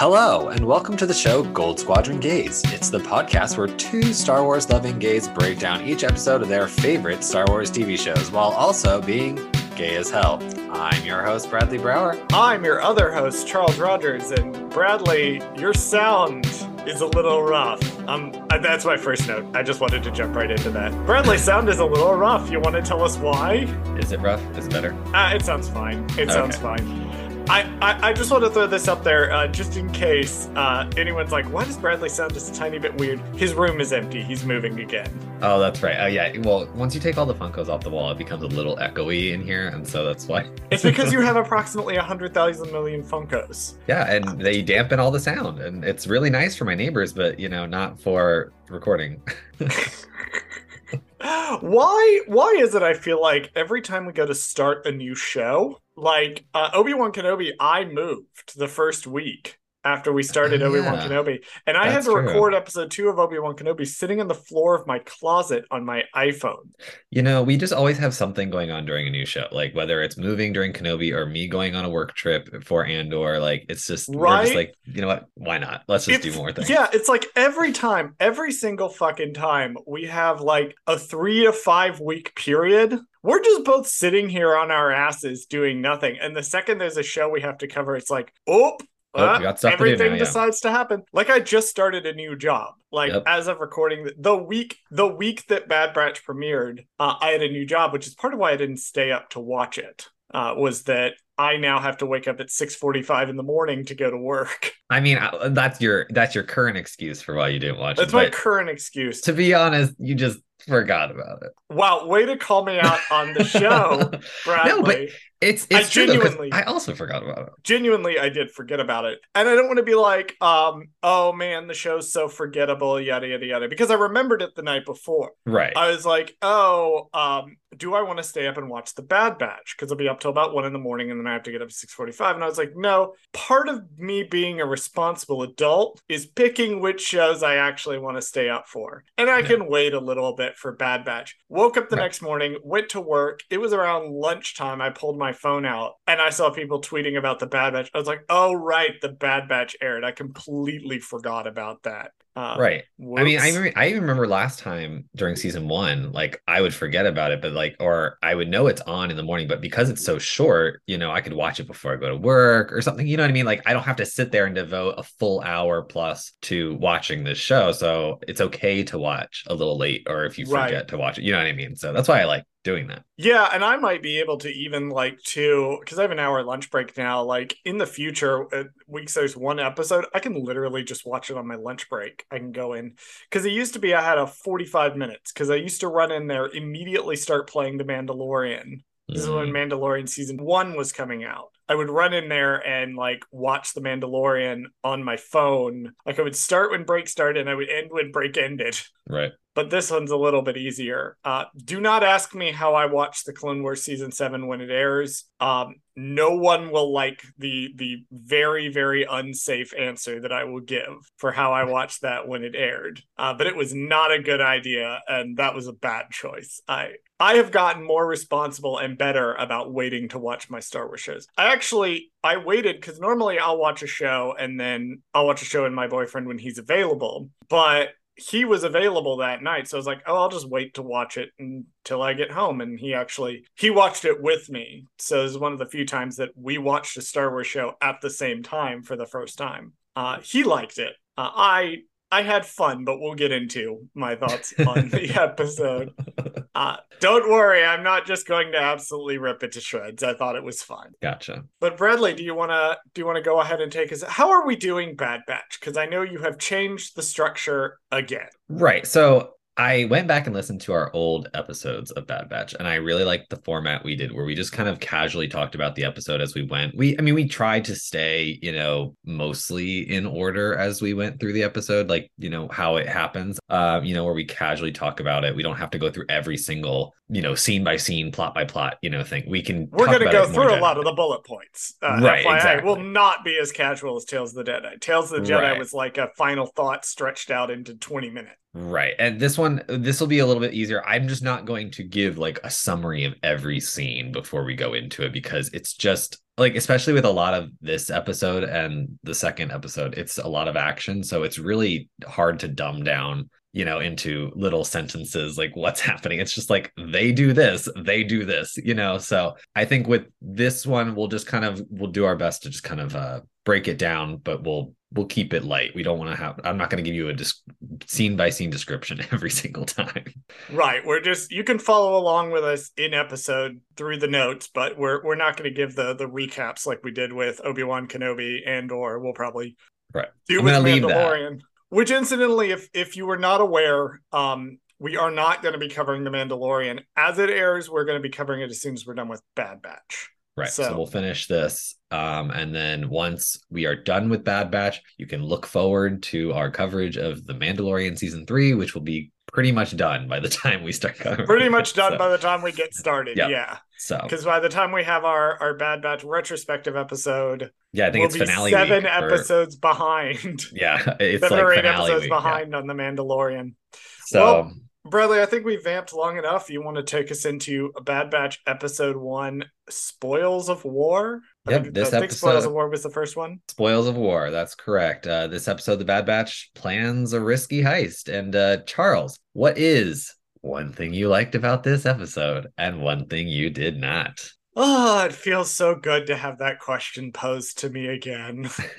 Hello, and welcome to the show Gold Squadron Gays. It's the podcast where two Star Wars loving gays break down each episode of their favorite Star Wars TV shows while also being gay as hell. I'm your host, Bradley Brower. I'm your other host, Charles Rogers, and Bradley, your sound is a little rough. Um, uh, that's my first note. I just wanted to jump right into that. Bradley's sound is a little rough. You want to tell us why? Is it rough? Is it better? Uh, it sounds fine. It sounds fine. I, I, I, just want to throw this up there uh, just in case uh, anyone's like, why does Bradley sound just a tiny bit weird? His room is empty. He's moving again. Oh, that's right. Oh, yeah. Well, once you take all the Funkos off the wall, it becomes a little echoey in here. And so that's why. it's because you have approximately 100,000 million Funkos. Yeah. And they dampen all the sound. And it's really nice for my neighbors, but, you know, not for recording. why why is it i feel like every time we go to start a new show like uh, Obi-Wan Kenobi I moved the first week after we started oh, Obi-Wan yeah. Kenobi. And I That's had to record true. episode 2 of Obi-Wan Kenobi sitting on the floor of my closet on my iPhone. You know, we just always have something going on during a new show, like whether it's moving during Kenobi or me going on a work trip for Andor, like it's just right? we're just like, you know what? Why not? Let's just do more things. Yeah, it's like every time, every single fucking time we have like a 3 to 5 week period we're just both sitting here on our asses doing nothing. And the second there's a show we have to cover, it's like, oh, Oh, everything now, decides to happen. Like I just started a new job. Like yep. as of recording the week, the week that Bad Batch premiered, uh, I had a new job, which is part of why I didn't stay up to watch it. Uh, was that I now have to wake up at six forty-five in the morning to go to work. I mean, uh, that's your that's your current excuse for why you didn't watch that's it. That's my current excuse. To be honest, you just forgot about it. Wow, way to call me out on the show, Bradley. no, but it's it's I genuinely I also forgot about it. Genuinely, I did forget about it, and I don't want to be like, um, oh man, the show's so forgettable, yada yada yada, because I remembered it the night before. Right. I was like, oh, um, do I want to stay up and watch the Bad Batch? Because I'll be up till about one in the morning, and then I have to get up at six forty-five. And I was like, no. Part of me being a responsible adult is picking which shows I actually want to stay up for, and I yeah. can wait a little bit for Bad Batch. Woke up the right. next morning, went to work. It was around lunchtime. I pulled my my phone out and I saw people tweeting about the Bad Batch. I was like, oh, right, the Bad Batch aired. I completely forgot about that. Uh, right. I mean, I remember, I even remember last time during season one, like I would forget about it, but like, or I would know it's on in the morning, but because it's so short, you know, I could watch it before I go to work or something. You know what I mean? Like, I don't have to sit there and devote a full hour plus to watching this show. So it's okay to watch a little late, or if you forget right. to watch it, you know what I mean? So that's why I like doing that. Yeah, and I might be able to even like to because I have an hour lunch break now. Like in the future, uh, weeks there's one episode, I can literally just watch it on my lunch break. I can go in because it used to be I had a 45 minutes because I used to run in there immediately start playing The Mandalorian. This is when mm-hmm. Mandalorian season one was coming out. I would run in there and like watch The Mandalorian on my phone. Like I would start when break started and I would end when break ended. Right but this one's a little bit easier. Uh, do not ask me how I watch the Clone Wars season seven when it airs. Um, no one will like the the very very unsafe answer that I will give for how I watched that when it aired. Uh, but it was not a good idea, and that was a bad choice. I I have gotten more responsible and better about waiting to watch my Star Wars shows. I actually I waited because normally I'll watch a show and then I'll watch a show in my boyfriend when he's available. But he was available that night so i was like oh i'll just wait to watch it until i get home. And he actually he watched it with me. So it was one of the few times that we watched a star wars show at the same time for the first time. Uh, he liked it. Uh, i I had fun, but we'll get into my thoughts on the episode. Uh, don't worry, I'm not just going to absolutely rip it to shreds. I thought it was fun. Gotcha. But Bradley, do you want to do you want to go ahead and take us? How are we doing Bad Batch? Because I know you have changed the structure again. Right. So I went back and listened to our old episodes of Bad Batch, and I really liked the format we did where we just kind of casually talked about the episode as we went. We, I mean, we tried to stay, you know, mostly in order as we went through the episode, like, you know, how it happens, uh, you know, where we casually talk about it. We don't have to go through every single, you know, scene by scene, plot by plot, you know, thing. We can, we're going to go through a lot of the bullet points. Uh, right. FYI exactly. will not be as casual as Tales of the Dead. Tales of the Jedi right. was like a final thought stretched out into 20 minutes. Right. And this one, this will be a little bit easier. I'm just not going to give like a summary of every scene before we go into it because it's just like, especially with a lot of this episode and the second episode, it's a lot of action. So it's really hard to dumb down you know into little sentences like what's happening? It's just like they do this they do this you know? So i think with this one we'll just kind of we'll do our best to just kind of uh break it down but we'll we'll keep it light. We don't want to have i'm not going to give you a dis- scene by scene description every single time. Right we're just you can follow along with us in episode through the notes but we're we're not going to give the the recaps like we did with obi-wan kenobi and or we'll probably right. do I'm with mandalorian which, incidentally, if if you were not aware, um, we are not going to be covering the Mandalorian as it airs. We're going to be covering it as soon as we're done with Bad Batch. Right. So, so we'll finish this. Um, and then once we are done with Bad Batch, you can look forward to our coverage of The Mandalorian season three, which will be pretty much done by the time we start covering. Pretty much done so. by the time we get started. Yep. Yeah. So because by the time we have our our Bad Batch retrospective episode, yeah, I think we'll it's finale seven episodes behind. Yeah, it's seven like or eight episodes week, behind yeah. on the Mandalorian. So. Well, Bradley, I think we vamped long enough. You want to take us into a Bad Batch episode one, Spoils of War? Yep, this episode, Spoils of War was the first one. Spoils of War, that's correct. Uh, this episode, the Bad Batch plans a risky heist. And uh, Charles, what is one thing you liked about this episode and one thing you did not? Oh, it feels so good to have that question posed to me again.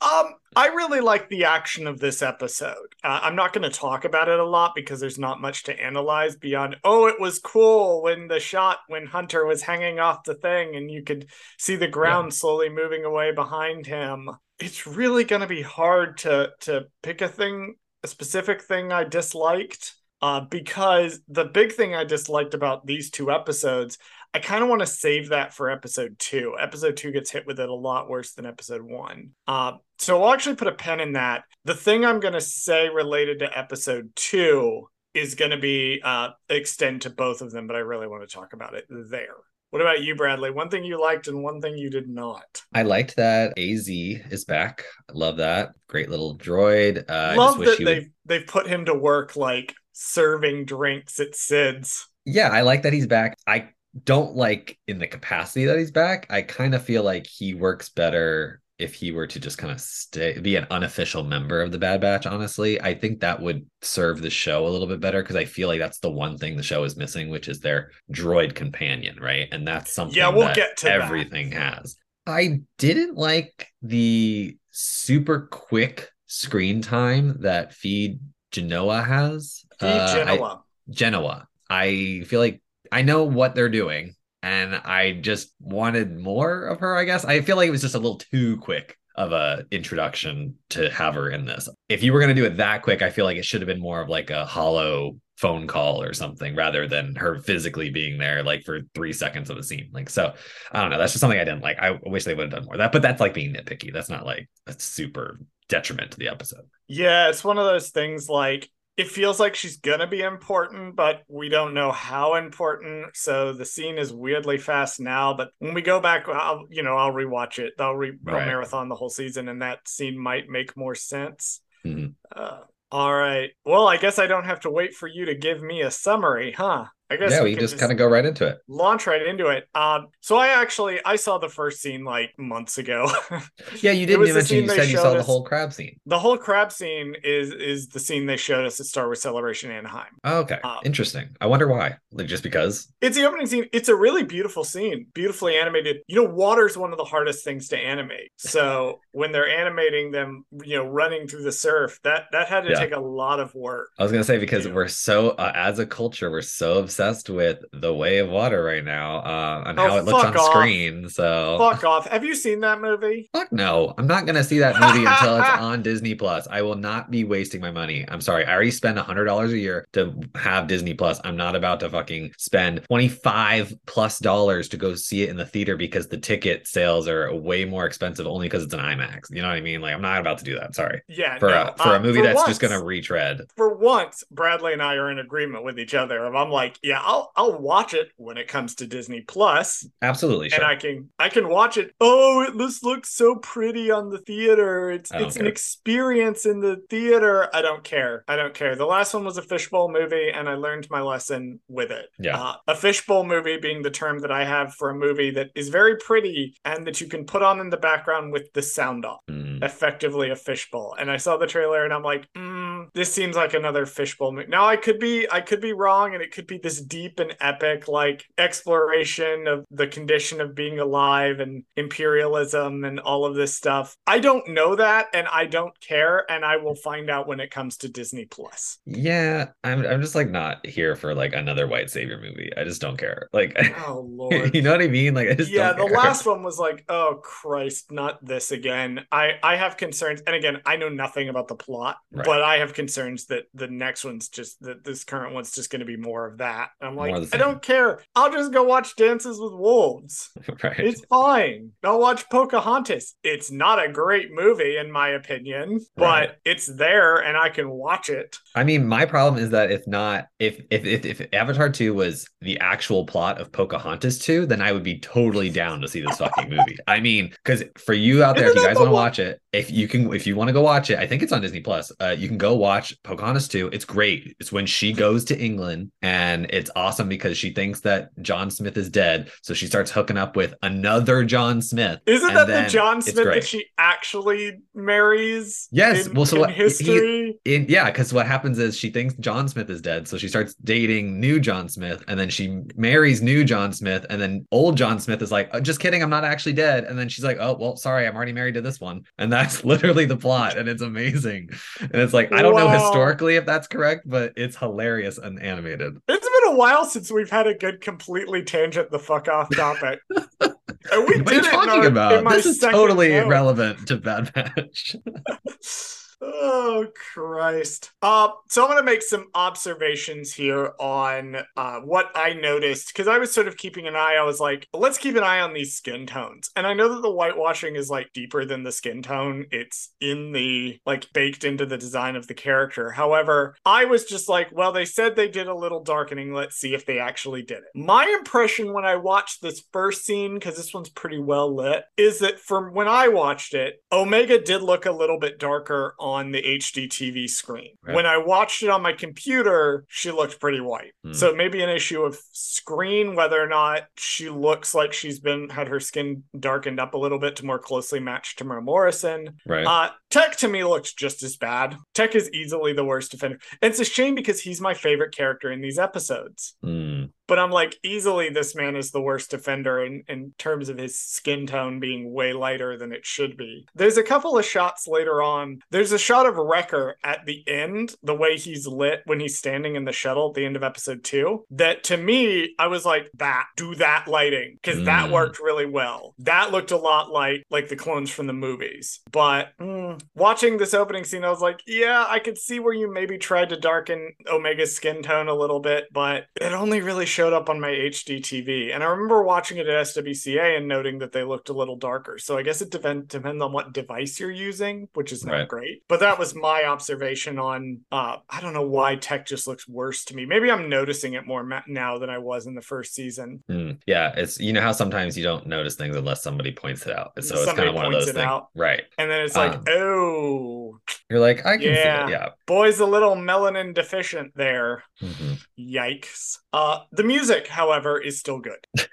um, I really like the action of this episode. Uh, I'm not going to talk about it a lot because there's not much to analyze beyond, oh, it was cool when the shot when Hunter was hanging off the thing and you could see the ground yeah. slowly moving away behind him. It's really going to be hard to to pick a thing, a specific thing I disliked. Uh, because the big thing I disliked about these two episodes, I kind of want to save that for episode two. Episode two gets hit with it a lot worse than episode one. Uh, so I'll actually put a pen in that. The thing I'm going to say related to episode two is going to be uh, extend to both of them, but I really want to talk about it there. What about you, Bradley? One thing you liked and one thing you did not. I liked that AZ is back. I love that. Great little droid. Uh, love that they've would... they've put him to work like serving drinks at Sid's. Yeah, I like that he's back. I don't like in the capacity that he's back. I kind of feel like he works better if he were to just kind of stay be an unofficial member of the Bad Batch, honestly. I think that would serve the show a little bit better because I feel like that's the one thing the show is missing, which is their droid companion, right? And that's something yeah, we'll get to everything that. has. I didn't like the super quick screen time that Feed Genoa has. Feed uh, Genoa. I, Genoa. I feel like I know what they're doing, and I just wanted more of her. I guess I feel like it was just a little too quick of a introduction to have her in this. If you were going to do it that quick, I feel like it should have been more of like a hollow phone call or something rather than her physically being there like for three seconds of the scene. Like, so I don't know. That's just something I didn't like. I wish they would have done more of that, but that's like being nitpicky. That's not like a super detriment to the episode. Yeah, it's one of those things like it feels like she's gonna be important, but we don't know how important. So the scene is weirdly fast now. But when we go back, I'll you know I'll rewatch it. I'll, re- right. I'll marathon the whole season, and that scene might make more sense. Mm-hmm. Uh, all right. Well, I guess I don't have to wait for you to give me a summary, huh? I guess yeah, we, we just, just kind of go right into it. Launch right into it. Um, so I actually I saw the first scene like months ago. yeah, you didn't mention you said you saw us. the whole crab scene. The whole crab scene is is the scene they showed us at Star Wars Celebration Anaheim. Oh, okay, um, interesting. I wonder why. Like just because it's the opening scene. It's a really beautiful scene, beautifully animated. You know, water is one of the hardest things to animate. So when they're animating them, you know, running through the surf, that that had to yeah. take a lot of work. I was gonna say because we're so uh, as a culture, we're so obsessed with the way of water right now uh, and oh, how it looks on off. screen. So fuck off. Have you seen that movie? Fuck no. I'm not gonna see that movie until it's on Disney Plus. I will not be wasting my money. I'm sorry. I already spend a hundred dollars a year to have Disney Plus. I'm not about to fucking spend 25 plus dollars to go see it in the theater because the ticket sales are way more expensive only because it's an IMAX. You know what I mean? Like I'm not about to do that. Sorry. Yeah. For no. a for uh, a movie for that's once, just gonna retread. For once, Bradley and I are in agreement with each other. And I'm like, yeah, I'll I'll watch it when it comes to Disney Plus, Absolutely. Sure. and I can I can watch it. Oh, it this looks so pretty on the theater. It's it's an experience in the theater. I don't care. I don't care. The last one was a fishbowl movie, and I learned my lesson with it. Yeah. Uh, a fishbowl movie being the term that I have for a movie that is very pretty and that you can put on in the background with the sound off Mm. effectively a fishbowl. And I saw the trailer and I'm like, mm, this seems like another fishbowl movie. Now I could be I could be wrong and it could be this deep and epic like exploration of the condition of being alive and imperialism and all of this stuff. I don't know that and I don't care and I will find out when it comes to Disney Plus. Yeah, I'm I'm just like not here for like another white savior movie. I just don't care. Like Oh lord. you know what I mean? Like I just yeah, the care. last one was like, oh Christ, not this again. I I have concerns, and again, I know nothing about the plot, Right. but I have concerns that the next one's just that this current one's just going to be more of that. I'm like, More of the I don't care. I'll just go watch Dances with Wolves. right. It's fine. I'll watch Pocahontas. It's not a great movie in my opinion, but Right. it's there and I can watch it. I mean, my problem is that if not, if if if, if Avatar 2 was the actual plot of Pocahontas 2, then I would be totally down to see this fucking movie. I mean, because for you out there, if you guys want to watch it, if you can, if you want to go watch it, I think it's on Disney Plus. Uh, you can go watch Pocahontas 2. It's great. It's when she goes to England, and it's awesome because she thinks that John Smith is dead, so she starts hooking up with another John Smith. Isn't that the John Smith that she actually marries? Yes, in, well, so in what- he- history. in yeah because what happens is she thinks john smith is dead so she starts dating new john smith and then she marries new john smith and then old john smith is like oh, just kidding i'm not actually dead and then she's like oh well sorry i'm already married to this one and that's literally the plot and it's amazing. And it's like i don't know historically if that's correct but it's hilarious and animated. It's been a while since we've had a good completely tangent the fuck off topic. what are you talking our- about? this is totally note. irrelevant to bad batch Oh Christ. Uh, so I'm gonna make some observations here on uh, what I noticed because I was sort of keeping an eye. I was like, let's keep an eye on these skin tones. And I know that the whitewashing is like deeper than the skin tone. It's in the like baked into the design of the character. However, I was just like, well, they said they did a little darkening. Let's see if they actually did it. My impression when I watched this first scene, because this one's pretty well lit, is that from when I watched it, Omega did look a little bit darker on the HD TV screen. Right. When I watched it on my computer, she looked pretty white. Hmm. So it may be an issue of screen, whether or not she looks like she's been had her skin darkened up a little bit to more closely match Temuera Morrison. right Uh, Tech to me looks just as bad. Tech is easily the worst defender. It's a shame because he's my favorite character in these episodes. Mm, But I'm like, easily this man is the worst defender in, in terms of his skin tone being way lighter than it should be. There's a couple of shots later on. There's a shot of Wrecker at the end, the way he's lit when he's standing in the shuttle at the end of episode two. That to me, I was like, that, do that lighting. Because that Mm. worked really well. That looked a lot like like the clones from the movies. But mm, watching this opening scene, I was like, yeah, I could see where you maybe tried to darken Omega's skin tone a little bit, but it only really showed up on my HD TV. And I remember watching it at SWCA and noting that they looked a little darker. So I guess it depend, depends on what device you're using, which is not Right. great. But that was my observation on, uh, I don't know why tech just looks worse to me. Maybe I'm noticing it more now than I was in the first season. mm. yeah it's you know how sometimes you don't notice things unless somebody points it out so it's kind of one of those things out. right And then it's like, Um, oh, you're like i can Yeah. see it yeah boy's a little melanin deficient there. Mhm. Yikes. Uh, the music, however, is still good.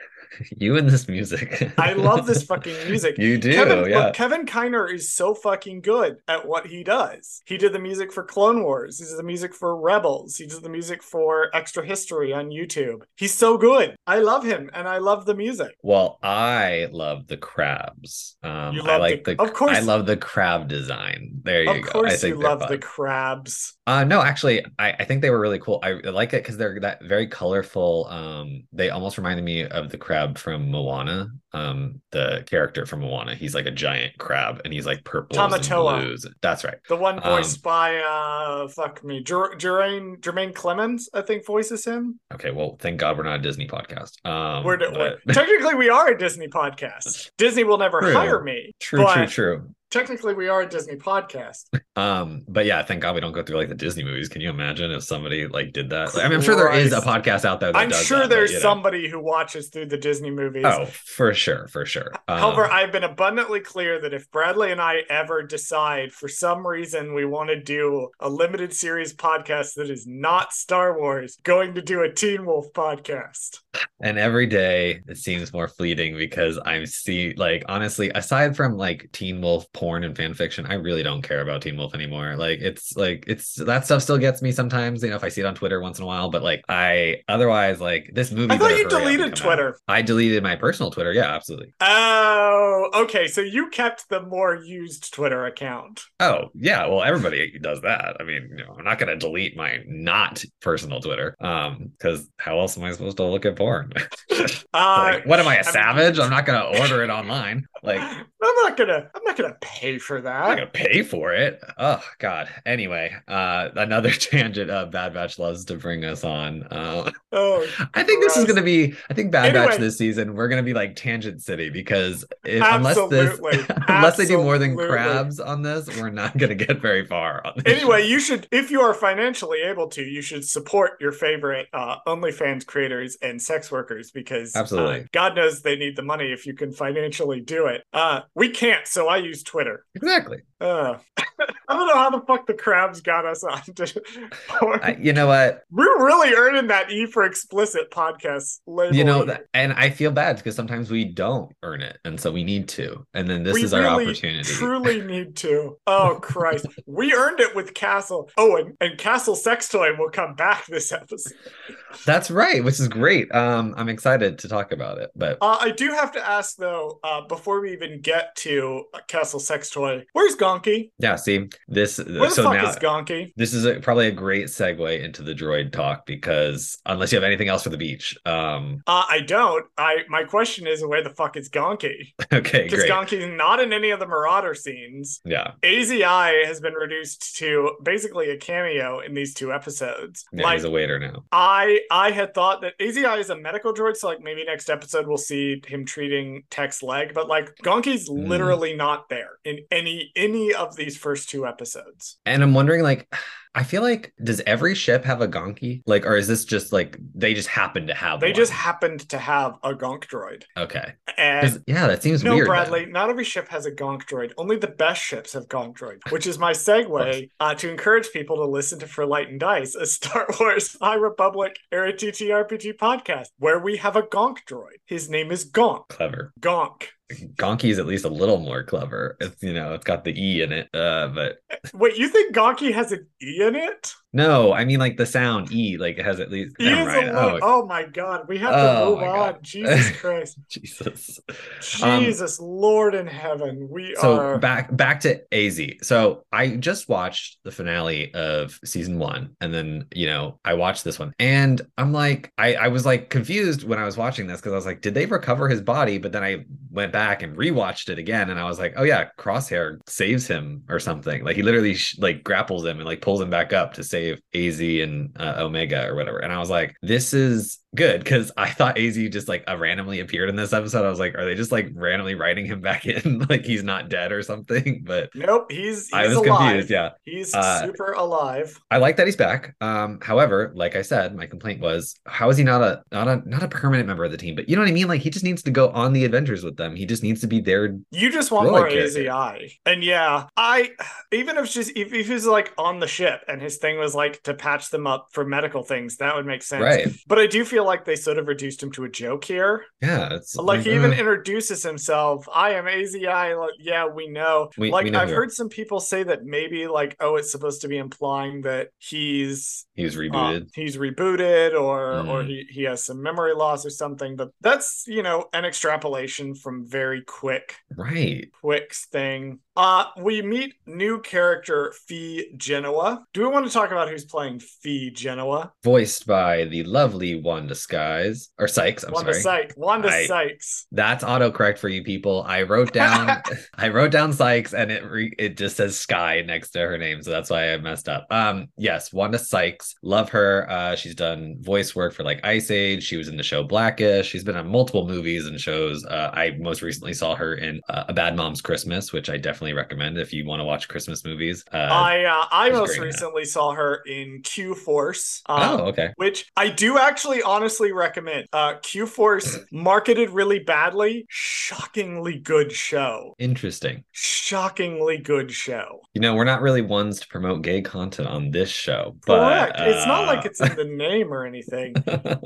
you and this music. I love this fucking music. You do, Kevin, yeah. look, Kevin Kiner is so fucking good at what he does. He did the music for Clone Wars. He did the music for Rebels. He did the music for Extra History on YouTube. He's so good. I love him, and I love the music. Well, I love the crabs. Um, You I love like the- the, of course- I love the crab design. There you Of go. I course, you love fun. the crabs. Uh, no, actually, I, I think they were really cool. I like it because they're that very colorful. Um, they almost reminded me of the crab from Moana. Um, the character from Moana. He's like a giant crab, and he's like purple. Tamatoa. That's right. The one Um, voiced by uh, fuck me, Jer- Jermaine Jermaine Clemens, I think voices him. Okay. Well, thank God we're not a Disney podcast. Um, We're, but- we're- technically we are a Disney podcast. Disney will never True. hire me. true, but true, true. Technically we are a Disney podcast. Um, but yeah, thank God we don't go through like the Disney movies. Can you imagine if somebody like did that? Like, I mean, I'm sure there is a podcast out there. That I'm does sure that, but, there's you know. somebody who watches through the Disney movies. Oh, for sure, for sure. Um, However, I've been abundantly clear that if Bradley and I ever decide for some reason we want to do a limited series podcast that is not Star Wars, going to do a Teen Wolf podcast. and every day it seems more fleeting because I'm see like honestly, aside from like Teen Wolf porn and fan fiction, I really don't care about Teen Wolf anymore. Like it's like it's that stuff still gets me sometimes, you know, if I see it on Twitter once in a while. But like I otherwise like this movie. I thought you hurry up and deleted come out. Twitter. I deleted my personal Twitter. Yeah, absolutely. Oh, okay. So you kept the more used Twitter account. Oh, yeah. Well, everybody does that. I mean, you know, I'm not gonna delete my not personal Twitter. Um, because how else am I supposed to look at porn? Uh, like, what am I, a I mean- savage? I'm not gonna order it online. Like, I'm I'm not gonna. I'm not gonna pay for that. that. gonna pay for it. Oh God. Anyway, uh, another tangent uh, Bad Batch loves to bring us on. Uh, Oh, I think this is gonna be. I think Bad Batch this season we're gonna be like Tangent City because if, unless this, unless they do more than crabs on this, we're not gonna get very far. On this anyway, show. you should, if you are financially able to, you should support your favorite uh, OnlyFans creators and sex workers because Absolutely. uh, God knows they need the money if you can financially do it. Uh, we can't, so I use Twitter. Exactly. Uh, I don't know how the fuck the crabs got us on. I, you know what? We're really earning that E for explicit podcast label. You know, that, and I feel bad because sometimes we don't earn it, and so we need to. And then this we is our really, opportunity. Truly need to. Oh Christ, we earned it with Castle. Oh, and, and Castle Sex Toy will come back this episode. That's right, which is great. Um, I'm excited to talk about it. But Uh, I do have to ask though, uh, before we even get to uh, Castle Sex Toy, where's Gonky? yeah, see this. Where the so fuck now is Gonky? this is a, probably a great segue into the droid talk because unless you have anything else for the beach, um, Uh, I don't. I my question is, where the fuck is Gonky? okay, Because. Gonky's not in any of the Marauder scenes. yeah, AZI has been reduced to basically a cameo in these two episodes. yeah, like he's a waiter now. I I had thought that AZI is a medical droid, so like maybe next episode we'll see him treating Tech's leg, but like Gonky's Mm. literally not there in any any of these first two episodes. And I'm wondering, like, I feel like does every ship have a Gonki? Like, or is this just like they just happen to have? They one? just happened to have a Gonk droid. Okay. And Yeah, that seems no, weird. then. Bradley, not every ship has a Gonk droid. Only the best ships have Gonk droid, which is my segue uh, to encourage people to listen to For Light and Dice, a Star Wars High Republic era TTRPG podcast, where we have a Gonk droid. His name is Gonk. Clever. Gonk. Gonki is at least a little more clever. It's you know, it's got the E in it. Uh, but Wait, you think Gonky has an E in it? No, I mean like the sound E, like it has at least. E is a Oh, oh. my god, we have to Oh move on. Jesus Christ. Jesus. Um, Jesus Lord in heaven. We So are back back to AZ. So I just watched the finale of season one, and then you know I watched this one, and I'm like, I I was like confused when I was watching this because I was like, did they recover his body? But then I went back and rewatched it again, and I was like, oh yeah, Crosshair saves him or something. Like he literally sh- like grapples him and like pulls him back up to save AZ and uh, Omega or whatever. And I was like, this is good because I thought AZ just like uh, randomly appeared in this episode. I was like, are they just like randomly writing him back in like he's not dead or something? But Nope, he's he's I was alive. confused. Yeah, He's Uh, super alive. I like that he's back. Um, however, like I said, my complaint was how is he not a not a not a permanent member of the team? But you know what I mean? Like he just needs to go on the adventures with them. He just needs to be there. You just want more character. AZI. And yeah, I even if just if, if he's like on the ship and his thing was like to patch them up for medical things, that would make sense. Right. But I do feel like they sort of reduced him to a joke here. Yeah, it's Like he even uh, introduces himself. I am AZI. Like, yeah, we know. We- like we know I've heard some people say that maybe like, oh, it's supposed to be implying that he's he's uh, rebooted. he's rebooted or or Mm. he, he has some memory loss or something. But that's you know an extrapolation from very quick right. quick thing. Uh, we meet new character Phee Genoa. Do we want to talk about who's playing Phee Genoa? Voiced by the lovely Wanda Wanda Skies or Sykes. I'm Wanda sorry. Sykes. Wanda I- Sykes. That's autocorrect for you people. I wrote down I wrote down Sykes and it re- it just says Sky next to her name, so that's why I messed up. Um yes, Wanda Sykes, love her. Uh she's done voice work for like Ice Age. She was in the show Blackish. She's been on multiple movies and shows. Uh I most recently saw her in uh, A Bad Mom's Christmas, which I definitely recommend if you want to watch Christmas movies. Uh I uh, I most recently saw her in Q Force. Oh, okay. Which I do actually honestly recommend. Uh, Q Force marketed really badly. Shockingly good show. Interesting. Shockingly good show. You know, we're not really ones to promote gay content on this show, but Correct. it's not like uh, it's in the name or anything.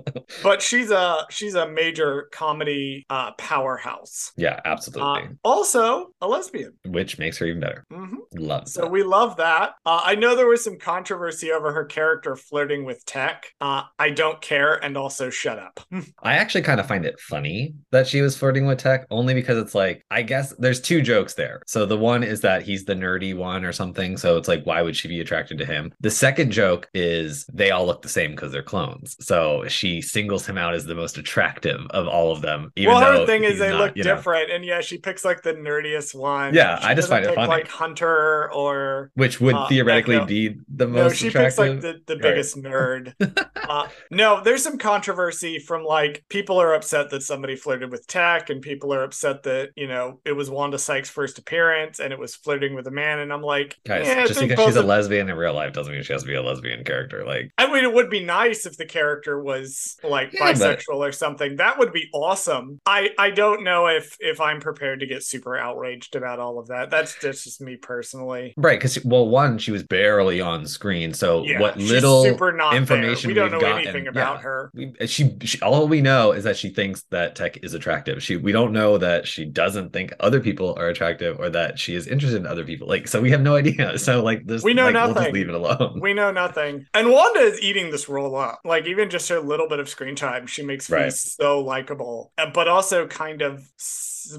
But she's a she's a major comedy uh, powerhouse. yeah, Uh, absolutely. also a lesbian. Which makes her even better. hmm Love So that. we love that. Uh, I know there was some controversy over her character flirting with tech. Uh, I don't care, and also shut up. I actually kind of find it funny that she was flirting with Tech, only because it's like, I guess there's two jokes there. So the one is that he's the nerdy one or something. So it's like, why would she be attracted to him? The second joke is they all look the same because they're clones. So she singles him out as the most attractive of all of them. Even well, her thing is they not, look you know, different, and yeah, she picks like the nerdiest one. Yeah, She I just find it funny. Like Hunter or which would uh, theoretically Echo. be the most no, she attractive. picks like the, the Right. biggest nerd. uh, no, there's some controversy from like people are upset that somebody flirted with Tech, and people are upset that you know it was Wanda Sykes' first appearance and it was flirting with a man, and I'm like, Guys, yeah, just because she's a lesbian in real life doesn't mean she has to be a lesbian character. Like, I mean, it would be nice if the character was like Yeah, but- bisexual or something. That would be awesome. I I don't know if if I'm prepared to get super outraged about all of that. That's that's just me personally. right? Because well, one, she was barely on screen, so Yeah, what little super not information. We don't we've know gotten- anything yeah. about her. She, she all we know is that she thinks that tech is attractive she we don't know that she doesn't think other people are attractive or that she is interested in other people like so we have no idea so like this We know like, we'll just nothing. leave it alone We know nothing. And Wanda is eating this role up. Like even just her little bit of screen time, she makes me Right. so likable, but also kind of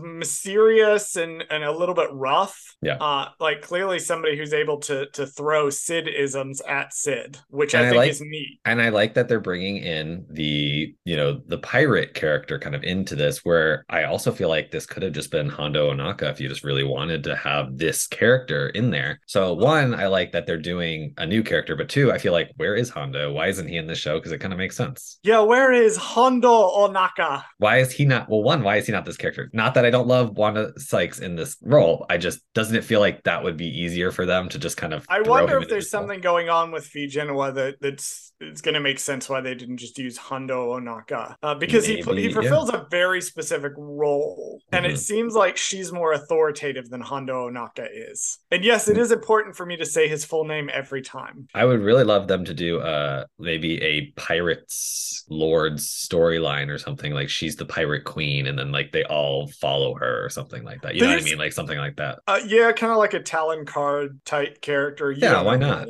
mysterious and and a little bit rough. Yeah. Uh, like clearly somebody who's able to to throw Sid isms at Sid, which And I I think like- is neat. and i like that they're bringing in the you know the pirate character kind of into this where i also feel like this could have just been hondo ohnaka if you just really wanted to have this character in there so one i like that they're doing a new character but two i feel like where is hondo why isn't he in this show because it kind of makes sense Yeah, where is Hondo Ohnaka? why is he not well one why is he not this character not that i don't love wanda sykes in this role i just doesn't it feel like that would be easier for them to just kind of I wonder if there's this role? something going on with Phee Genoa that that's it's going to make sense why they didn't just use Hondo Ohnaka uh, because he Maybe, he yeah. fulfills a very specific role, and it Mhm. seems like she's more authoritative than Hondo Ohnaka is. And yes, it is important for me to say his full name every time. I would really love them to do uh maybe a pirates lords storyline or something like she's the pirate queen and then like they all follow her or something like that. You know what I mean? Like something like that. Uh, yeah, kind of like a Talon Karrde type character. You Yeah, why not?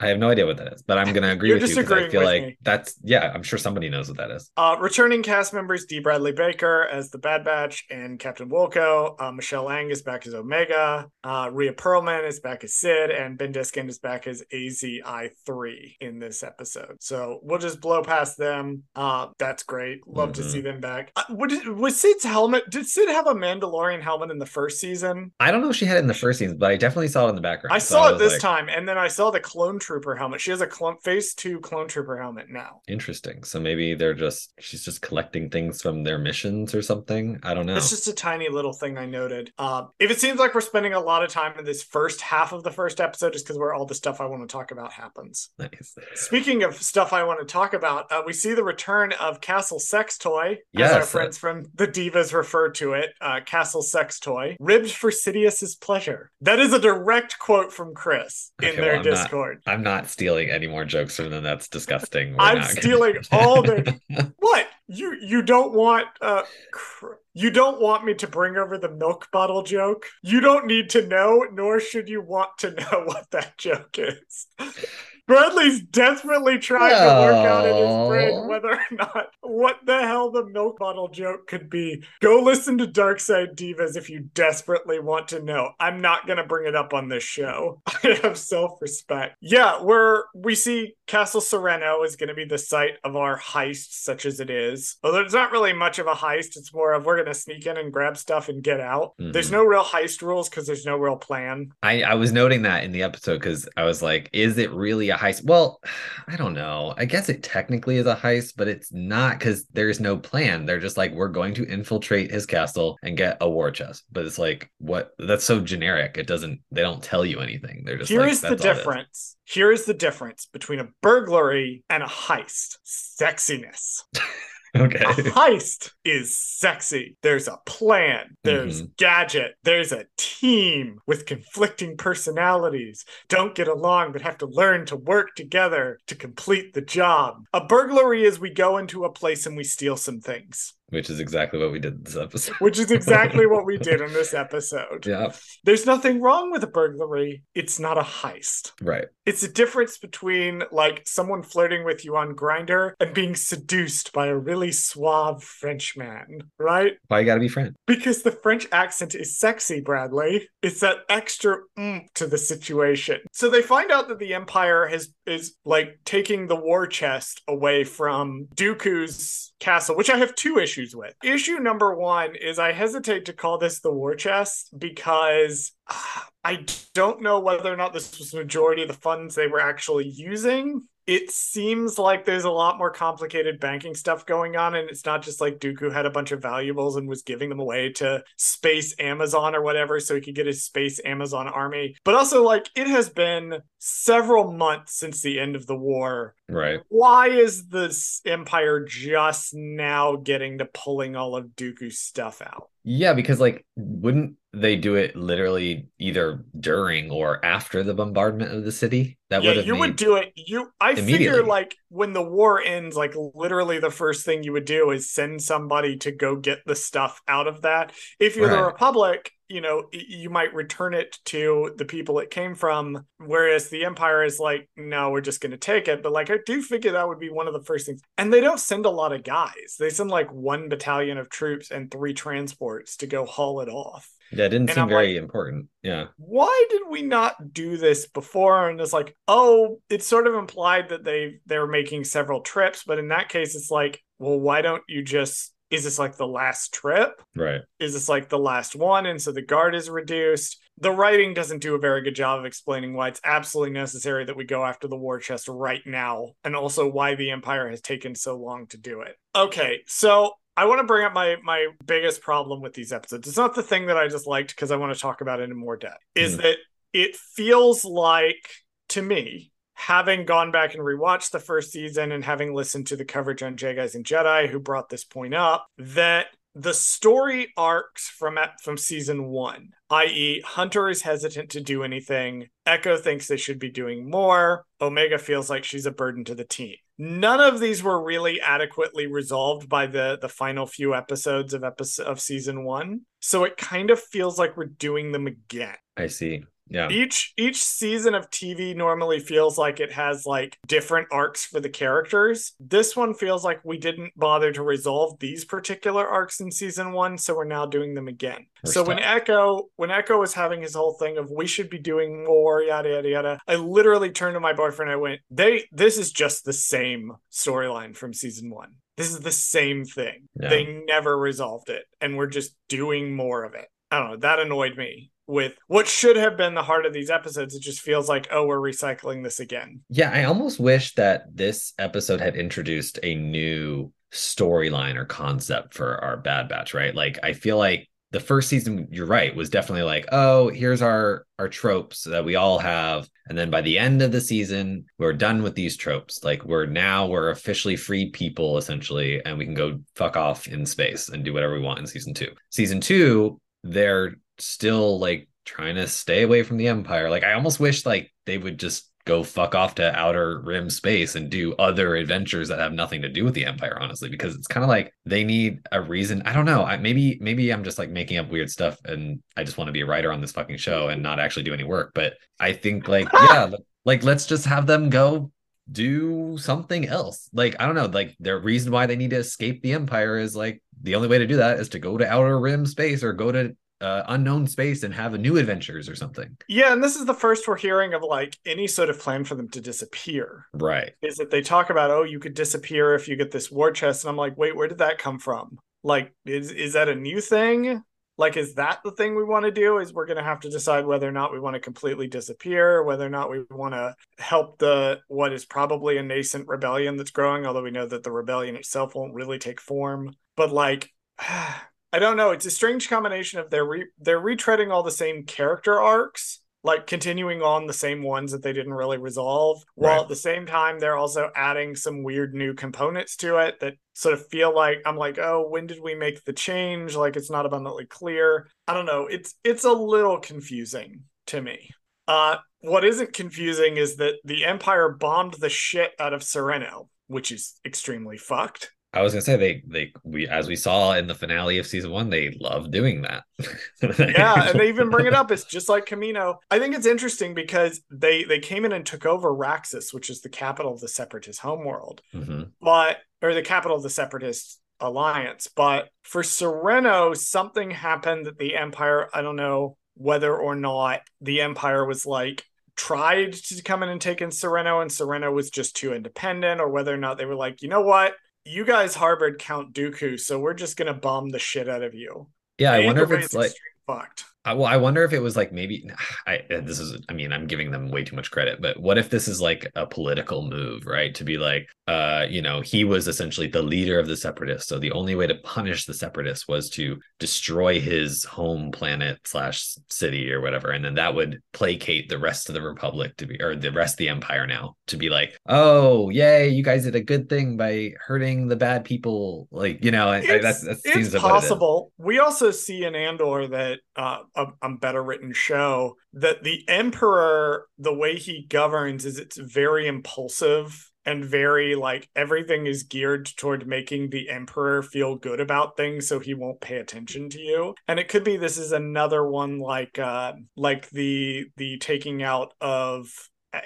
I have no idea what that is, but I'm gonna agree You're with you because I feel like me. that's yeah, I'm sure somebody knows what that is. Uh, returning cast members D. Bradley Baker as the Bad Batch and Captain Wilco. Uh, Michelle Ang is back as Omega. Uh, Rhea Perlman is back as Sid, and Ben Diskin is back as AZI3 in this episode. So we'll just blow past them. Uh, that's great. Love to Mhm. see them back. Uh, what did, was Sid's helmet? Did Sid have a Mandalorian helmet in the first season? I don't know if she had it in the first season, but I definitely saw it in the background. I So saw it was this like, time, and then I saw the Clone Trooper helmet. She has a clone, Phase Two Clone Trooper helmet now. Interesting. So maybe they're just she's just collecting things from their missions or something. I don't know. It's just a tiny little thing I noted. Uh, if it seems like we're spending a lot of time in this first half of the first episode, just because where all the stuff I want to talk about happens. nice. Speaking of stuff I want to talk about, uh, we see the return of Castle Sex Toy, as our Yes. friends from the Divas refer to it. Uh, Castle Sex Toy, ribbed for Sidious's pleasure. That is a direct quote from Chris in Okay, their well, I'm not- Discord. I'm not stealing any more jokes from them. That's disgusting. We're I'm not gonna- stealing all their What? You you don't want uh cr- you don't want me to bring over the milk bottle joke? You don't need to know nor should you want to know what that joke is. Bradley's desperately trying no. to work out in his brain whether or not what the hell the milk bottle joke could be. Go listen to Dark Side Divas if you desperately want to know. I'm not gonna bring it up on this show. I have self-respect. Yeah, we're we see Castle Sereno is gonna be the site of our heist, such as it is. Although it's not really much of a heist, it's more of we're gonna sneak in and grab stuff and get out. Mm-hmm. There's no real heist rules because there's no real plan. I, I was noting that in the episode because I was like, is it really a heist? Well, I don't know. I guess it technically is a heist, but it's not because there's no plan. They're just like, we're going to infiltrate his castle and get a war chest. But it's like, what? That's so generic. It doesn't, they don't tell you anything. They're just Here's like, the difference. Here's the difference between a burglary and a heist sexiness. Okay. A heist is sexy. There's a plan, there's mm-hmm. gadget, there's a team with conflicting personalities, don't get along, but have to learn to work together to complete the job. A burglary is we go into a place and we steal some things which is exactly what we did this episode. which is exactly what we did in this episode. Yeah. There's nothing wrong with a burglary. It's not a heist. Right. It's a difference between like someone flirting with you on Grindr and being seduced by a really suave French man, right? Why you gotta be French? Because the French accent is sexy, Bradley. It's that extra mm to the situation. So they find out that the Empire has is like taking the war chest away from Dooku's castle, which I have two issues with. Issue number one is I hesitate to call this the war chest because uh, I don't know whether or not this was the majority of the funds they were actually using it seems like there's a lot more complicated banking stuff going on and it's not just like Dooku had a bunch of valuables and was giving them away to space Amazon or whatever so he could get his space Amazon army. But also like it has been several months since the end of the war. Right. Why is this empire just now getting to pulling all of Dooku's stuff out yeah, because like wouldn't they do it literally either during or after the bombardment of the city? That yeah, would you would do it. You I figure like when the war ends, like literally the first thing you would do is send somebody to go get the stuff out of that. If you're right. the Republic, you know you might return it to the people it came from whereas the empire is like no we're just going to take it but like i do figure that would be one of the first things and they don't send a lot of guys they send like one battalion of troops and three transports to go haul it off yeah, it didn't and seem I'm very like, important. Yeah. Why did we not do this before? And it's like, oh, it's sort of implied that they they were making several trips, but in that case, it's like, well, why don't you just is this like the last trip? Right. Is this like the last one? And so the guard is reduced. The writing doesn't do a very good job of explaining why it's absolutely necessary that we go after the war chest right now, and also why the Empire has taken so long to do it. Okay, so I want to bring up my my biggest problem with these episodes. It's not the thing that I just liked because I want to talk about it in more depth. Is mm. that it feels like to me having gone back and rewatched the first season and having listened to the coverage on Jay Guys and Jedi, who brought this point up, that the story arcs from from season one, i.e., Hunter is hesitant to do anything. Echo thinks they should be doing more. Omega feels like she's a burden to the team. None of these were really adequately resolved by the the final few episodes of episode of season one. So it kind of feels like we're doing them again. I see yeah. Each each season of tv normally feels like it has like different arcs for the characters. This one feels like we didn't bother to resolve these particular arcs in season one so we're now doing them again. We're so stuck. when echo when echo was having his whole thing of we should be doing more yada yada yada i literally turned to my boyfriend i went they this is just the same storyline from season one. This is the same thing. Yeah. they never resolved it and we're just doing more of it. I don't know that annoyed me with what should have been the heart of these episodes. It just feels like, oh, we're recycling this again. Yeah, I almost wish that this episode had introduced a new storyline or concept for our Bad Batch, right? Like, I feel like the first season, you're right, was definitely like, oh, here's our our tropes that we all have. And then by the end of the season, we're done with these tropes. Like we're now we're officially free people essentially, and we can go fuck off in space and do whatever we want in season two. Season two, they're still like trying to stay away from the empire. Like i almost wish like they would just go fuck off to outer rim space and do other adventures that have nothing to do with the empire honestly because it's kind of like they need a reason. I don't know. I, maybe maybe i'm just like making up weird stuff and i just want to be a writer on this fucking show and not actually do any work. But i think like yeah Like, let's just have them go do something else. Like, I don't know, like their reason why they need to escape the Empire is like the only way to do that is to go to outer rim space or go to uh, unknown space and have a new adventures or something. Yeah, and this is the first we're hearing of like any sort of plan for them to disappear. Right. Is that they talk about, oh, you could disappear if you get this war chest, and I'm like, wait, where did that come from? Like, is is that a new thing? Like, is that the thing we want to do? Is we're going to have to decide whether or not we want to completely disappear, whether or not we want to help the what is probably a nascent rebellion that's growing, although we know that the rebellion itself won't really take form. But like, I don't know. It's a strange combination of they're re- they're retreading all the same character arcs, like continuing on the same ones that they didn't really resolve, while at the same time they're also adding some weird new components to it that sort of feel like I'm like, oh, when did we make the change? Like it's not abundantly clear. I don't know. It's it's a little confusing to me. Uh, what isn't confusing is that the Empire bombed the shit out of Sereno, which is extremely fucked. I was gonna say they they we as we saw in the finale of season one, they love doing that. yeah, and they even bring it up. It's just like Camino. I think it's interesting because they they came in and took over Raxus, which is the capital of the Separatist homeworld, Mhm. but or the capital of the Separatist alliance. But for Sereno, something happened that the Empire. I don't know whether or not the Empire was like tried to come in and take in Sereno, and Sereno was just too independent, or whether or not they were like, you know what. You guys harbored Count Dooku, so we're just gonna bomb the shit out of you. Yeah, I wonder if it's like fucked. I, well, I wonder if it was like maybe I this is I mean I'm giving them way too much credit, but what if this is like a political move, right? To be like, uh, you know, he was essentially the leader of the separatists, so the only way to punish the separatists was to destroy his home planet slash city or whatever, and then that would placate the rest of the republic to be or the rest of the empire now to be like, oh yay, you guys did a good thing by hurting the bad people, like you know, I, I, that's that it's seems what it is. possible. We also see in Andor that uh, a, a better written show that the Emperor, the way he governs, is it's very impulsive and very like everything is geared toward making the Emperor feel good about things, so he won't pay attention to you. And it could be this is another one like uh, like the the taking out of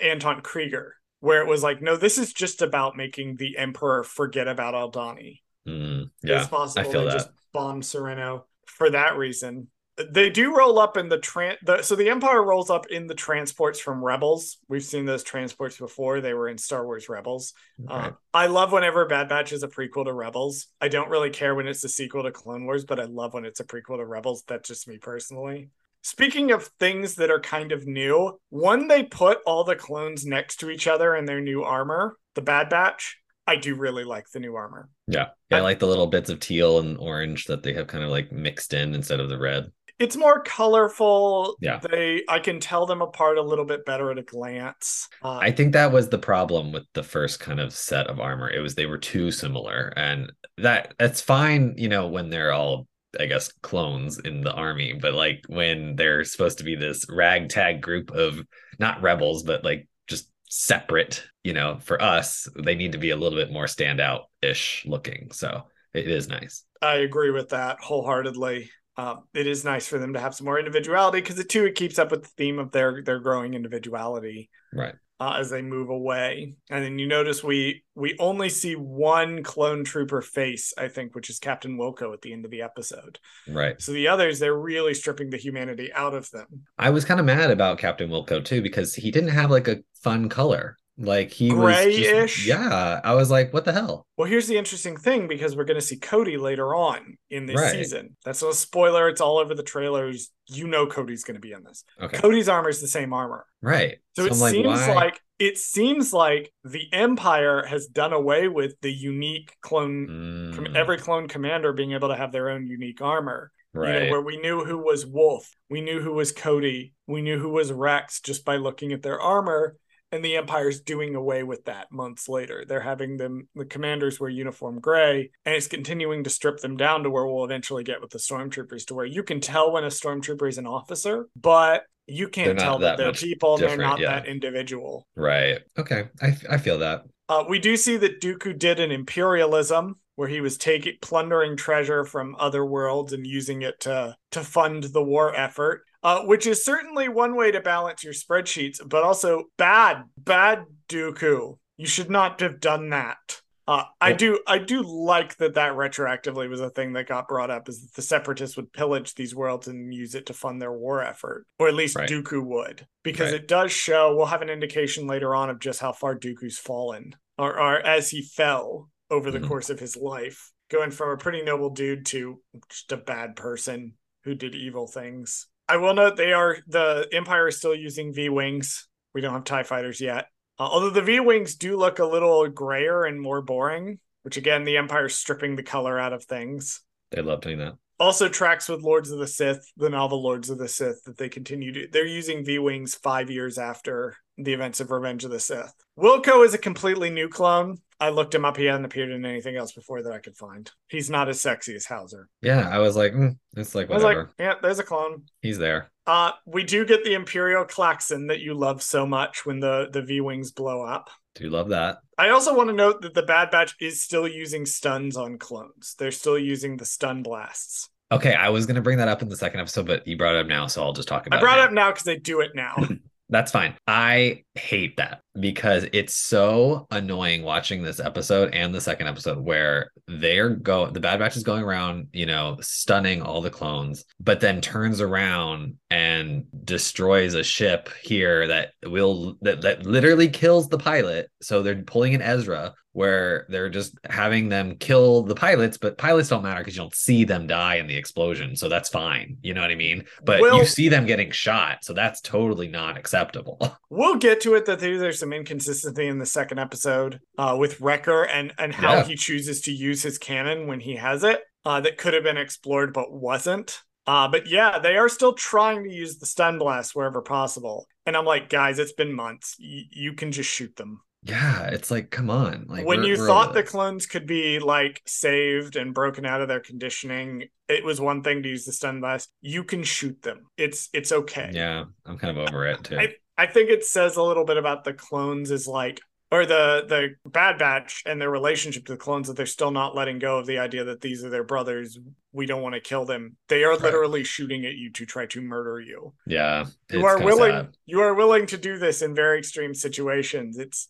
Anton Kreegyr. Where it was like, no, this is just about making the Emperor forget about Aldhani Mm, yeah, it's possible I feel that. just bomb Serenno for that reason. They do roll up in the tran the so the Empire rolls up in the transports from Rebels. We've seen those transports before. They were in Star Wars Rebels. Uh, I love whenever Bad Batch is a prequel to Rebels. I don't really care when it's a sequel to Clone Wars, but I love when it's a prequel to Rebels. That's just me personally. Speaking of things that are kind of new, one they put all the clones next to each other in their new armor, the Bad Batch. I do really like the new armor. Yeah. Yeah, I like the little bits of teal and orange that they have kind of like mixed in instead of the red. It's more colorful. Yeah. They I can tell them apart a little bit better at a glance. Uh, I think that was the problem with the first kind of set of armor. It was they were too similar. And that that's fine, you know, when they're all I guess clones in the army, but like when they're supposed to be this ragtag group of not rebels, but like just separate, you know, for us, they need to be a little bit more standout ish looking. So it is nice. I agree with that wholeheartedly. Um, it is nice for them to have some more individuality because it too it keeps up with the theme of their their growing individuality Right. uh, as they move away. And then you notice we we only see one clone trooper face, I think, which is Captain Wilco at the end of the episode. Right. So the others, they're really stripping the humanity out of them. I was kind of mad about Captain Wilco too because he didn't have like a fun color. Like he was Grayish? just, yeah. I was like, what the hell? Well, here's the interesting thing because we're going to see Cody later on in this Right. season. That's a spoiler. It's all over the trailers. You know Cody's going to be in this. Okay, Cody's armor is the same armor. right. So, it like, seems why? like it seems like the Empire has done away with the unique clone. com- Mm, Every clone commander being able to have their own unique armor. You know, right. where we knew who was Wolf, we knew who was Cody, we knew who was Rex just by looking at their armor. And the Empire's doing away with that months later. They're having them, the commanders wear uniform gray, and it's continuing to strip them down to where we'll eventually get with the stormtroopers, to where you can tell when a stormtrooper is an officer, but you can't tell that, that they're people they're not yeah. that individual. Right. Okay. I I feel that. Uh, we do see that Dooku did an imperialism where he was taking plundering treasure from other worlds and using it to to fund the war effort. Uh, which is certainly one way to balance your spreadsheets, but also bad, bad Dooku. You should not have done that. Uh, I do, I do like that that retroactively was a thing that got brought up, is that the separatists would pillage these worlds and use it to fund their war effort, or at least Right. Dooku would, because Right. it does show. We'll have an indication later on of just how far Dooku's fallen, or, or as he fell over the Mhm. course of his life, going from a pretty noble dude to just a bad person who did evil things. I will note they are the Empire is still using V wings. We don't have Tie fighters yet. Uh, although the V wings do look a little grayer and more boring, which again the Empire's stripping the color out of things. They love doing that. Also tracks with Lords of the Sith, the novel Lords of the Sith that they continue to. They're using V wings five years after the events of Revenge of the Sith. Wilco is a completely new clone. I looked him up. He hadn't appeared in anything else before that I could find. He's not as sexy as Howzer. Yeah, I was like, mm, it's like I was whatever. like, yeah, there's a clone. He's there. Uh, we do get the Imperial klaxon that you love so much when the the V wings blow up. Do love that. I also want to note that the Bad Batch is still using stuns on clones. They're still using the stun blasts. Okay, I was gonna bring that up in the second episode, but you brought it up now, so I'll just talk about it. I brought it. up now because they do it now. That's fine. I hate that because it's so annoying watching this episode and the second episode where they're go the Bad Batch is going around, you know, stunning all the clones, but then turns around and destroys a ship here that will that, that literally kills the pilot. So they're pulling in Ezra where they're just having them kill the pilots, but pilots don't matter because you don't see them die in the explosion. So that's fine. You know what I mean? But Well- you see them getting shot. So that's totally not acceptable. we'll get to it that there's some inconsistency in the second episode uh, with Wrecker and and how Yeah. he chooses to use his cannon when he has it. Uh, that could have been explored but wasn't. Uh, but yeah, they are still trying to use the stun blast wherever possible. And I'm like, guys, it's been months. Y- you can just shoot them. Yeah, it's like, come on. Like when you thought the clones could be like saved and broken out of their conditioning, it was one thing to use the stun blast. You can shoot them. It's it's okay. yeah, I'm kind of over it too. I, I think it says a little bit about the clones is like or the the Bad Batch and their relationship to the clones that they're still not letting go of the idea that these are their brothers. We don't want to kill them. They are Right. literally shooting at you to try to murder you. yeah, You are willing sad. you are willing to do this in very extreme situations. It's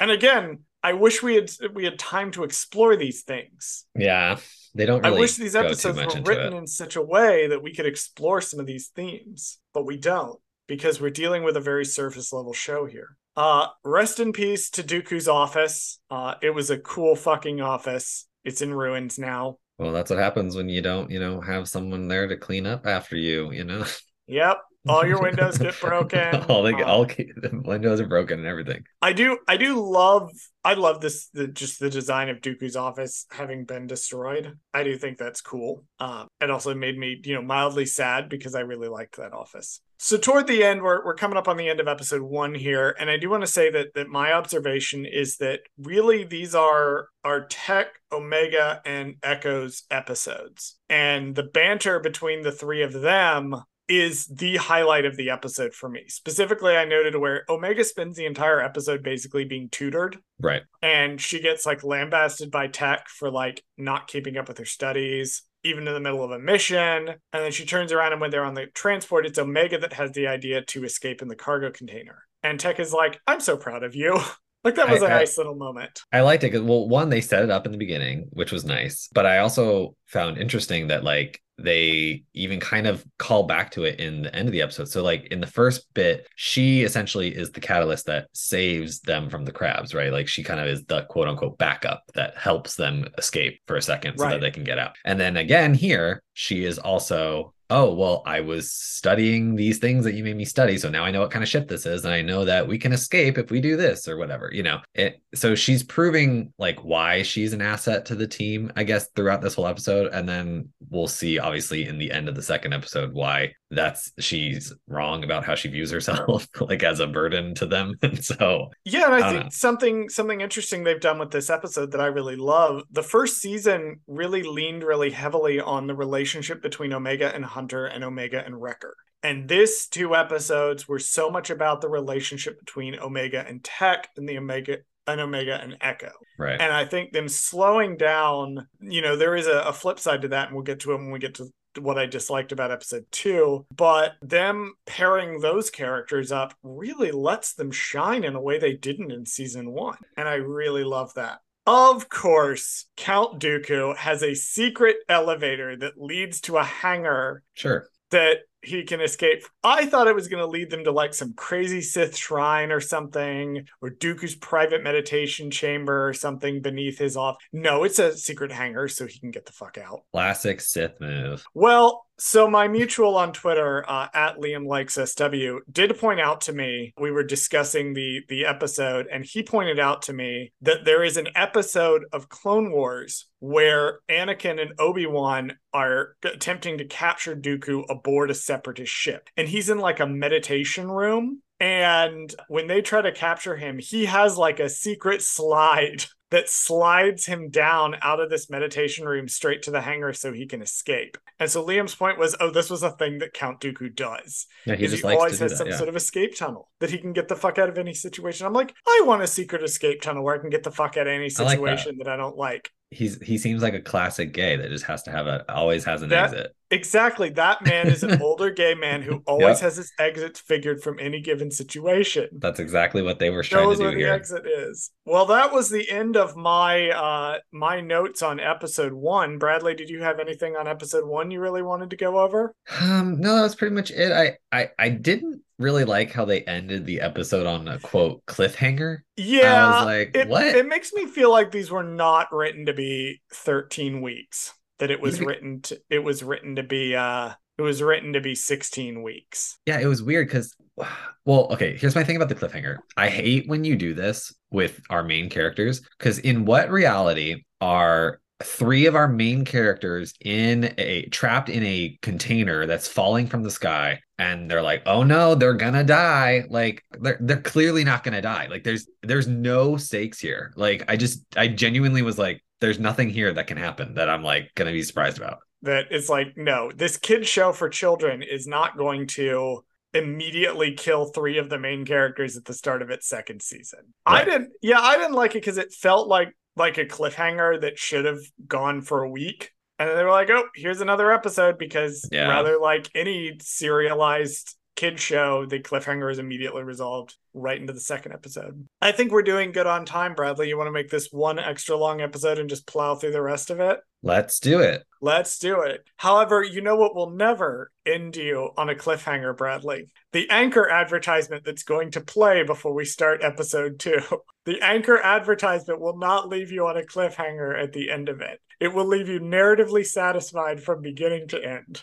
and again, I wish we had we had time to explore these things. Yeah, they don't. Really I wish these episodes were written it. in such a way that we could explore some of these themes, but we don't because we're dealing with a very surface level show here. Uh, rest in peace to Dooku's office. Uh, it was a cool fucking office. It's in ruins now. Well, that's what happens when you don't, you know, have someone there to clean up after you. You know, Yep, all your windows get broken. all the Uh, all the windows are broken and everything. I do I do love I love this the just the design of Dooku's office having been destroyed. I do think that's cool. Um it also made me, you know, mildly sad because I really liked that office. So toward the end, we're we're coming up on the end of episode one here, and I do want to say that that my observation is that really these are are Tech, Omega, and Echo's episodes. And the banter between the three of them is the highlight of the episode for me. Specifically, I noted where Omega spends the entire episode basically being tutored Right. and she gets like lambasted by Tech for like not keeping up with her studies, even in the middle of a mission. And then she turns around and when they're on the transport, it's Omega that has the idea to escape in the cargo container. And Tech is like, I'm so proud of you. like that was a I- nice little moment. I liked it because well, one, they set it up in the beginning, which was nice. But I also found interesting that like they even kind of call back to it in the end of the episode. So like in the first bit, she essentially is the catalyst that saves them from the crabs, right? Like she kind of is the quote unquote backup that helps them escape for a second so Right. that they can get out. And then again here, she is also oh well i was studying these things that you made me study so now i know what kind of ship this is and i know that we can escape if we do this or whatever you know? It so she's proving like why she's an asset to the team i guess throughout this whole episode and then we'll see obviously in the end of the second episode why that's she's wrong about how she views herself like as a burden to them and so Yeah, and I, I think know. something something interesting they've done with this episode that I really love. The first season really leaned really heavily on the relationship between Omega and Hunter and Omega and Wrecker. And this two episodes were so much about the relationship between Omega and Tech and the Omega and Omega and Echo. right And I think them slowing down, you know, there is a, a flip side to that, and we'll get to it when we get to what I disliked about episode two, but them pairing those characters up really lets them shine in a way they didn't in season one. And I really love that. Of course, Count Dooku has a secret elevator that leads to a hangar Sure. that he can escape. I thought it was going to lead them to like some crazy Sith shrine or something, or Dooku's private meditation chamber or something beneath his off. No, it's a secret hangar so he can get the fuck out. Classic Sith move. Well, so my mutual on Twitter uh, at Liam likes SW did point out to me we were discussing the the episode, and he pointed out to me that there is an episode of Clone Wars where Anakin and Obi Wan are attempting to capture Dooku aboard a separatist ship, and he's in like a meditation room. And when they try to capture him, he has like a secret slide that slides him down out of this meditation room straight to the hangar so he can escape. And so Liam's point was, oh, this was a thing that Count Dooku does. Yeah, he he always has that. some yeah. sort of escape tunnel that he can get the fuck out of any situation. I'm like, I want a secret escape tunnel where I can get the fuck out of any I like that. situation that I don't like. He's he seems like a classic gay that just has to have a always has an That- exit. Exactly. That man is an older gay man who always Yep. has his exits figured from any given situation. That's exactly what they were trying knows to do where the here. exit is. Well, that was the end of my uh my notes on episode one. Bradley, did you have anything on episode one you really wanted to go over? Um, no, that's pretty much it. I, I I didn't really like how they ended the episode on a quote cliffhanger. Yeah. I was like, it, what? it makes me feel like these were not written to be 13 weeks. That it was written to it was written to be uh it was written to be 16 weeks. Yeah, it was weird because, well, okay, here's my thing about the cliffhanger. I hate when you do this with our main characters because in what reality are three of our main characters in a trapped in a container that's falling from the sky and they're like oh no they're gonna die. Like they're, they're clearly not gonna die. Like there's there's no stakes here. Like i just i genuinely was like there's nothing here that can happen that i'm like gonna be surprised about. That it's like, no, this kid show for children is not going to immediately kill three of the main characters at the start of its second season. I didn't yeah, I didn't like it because it felt like like a cliffhanger that should have gone for a week. And they were like, oh, here's another episode because Yeah. rather like any serialized kid show, the cliffhanger is immediately resolved right into the second episode. I think we're doing good on time, Bradley. You want to make this one extra long episode and just plow through the rest of it? let's do it Let's do it. However, you know what will never end you on a cliffhanger, Bradley? The anchor advertisement that's going to play before we start episode two. The anchor advertisement will not leave you on a cliffhanger at the end of it. It will leave you narratively satisfied from beginning to end.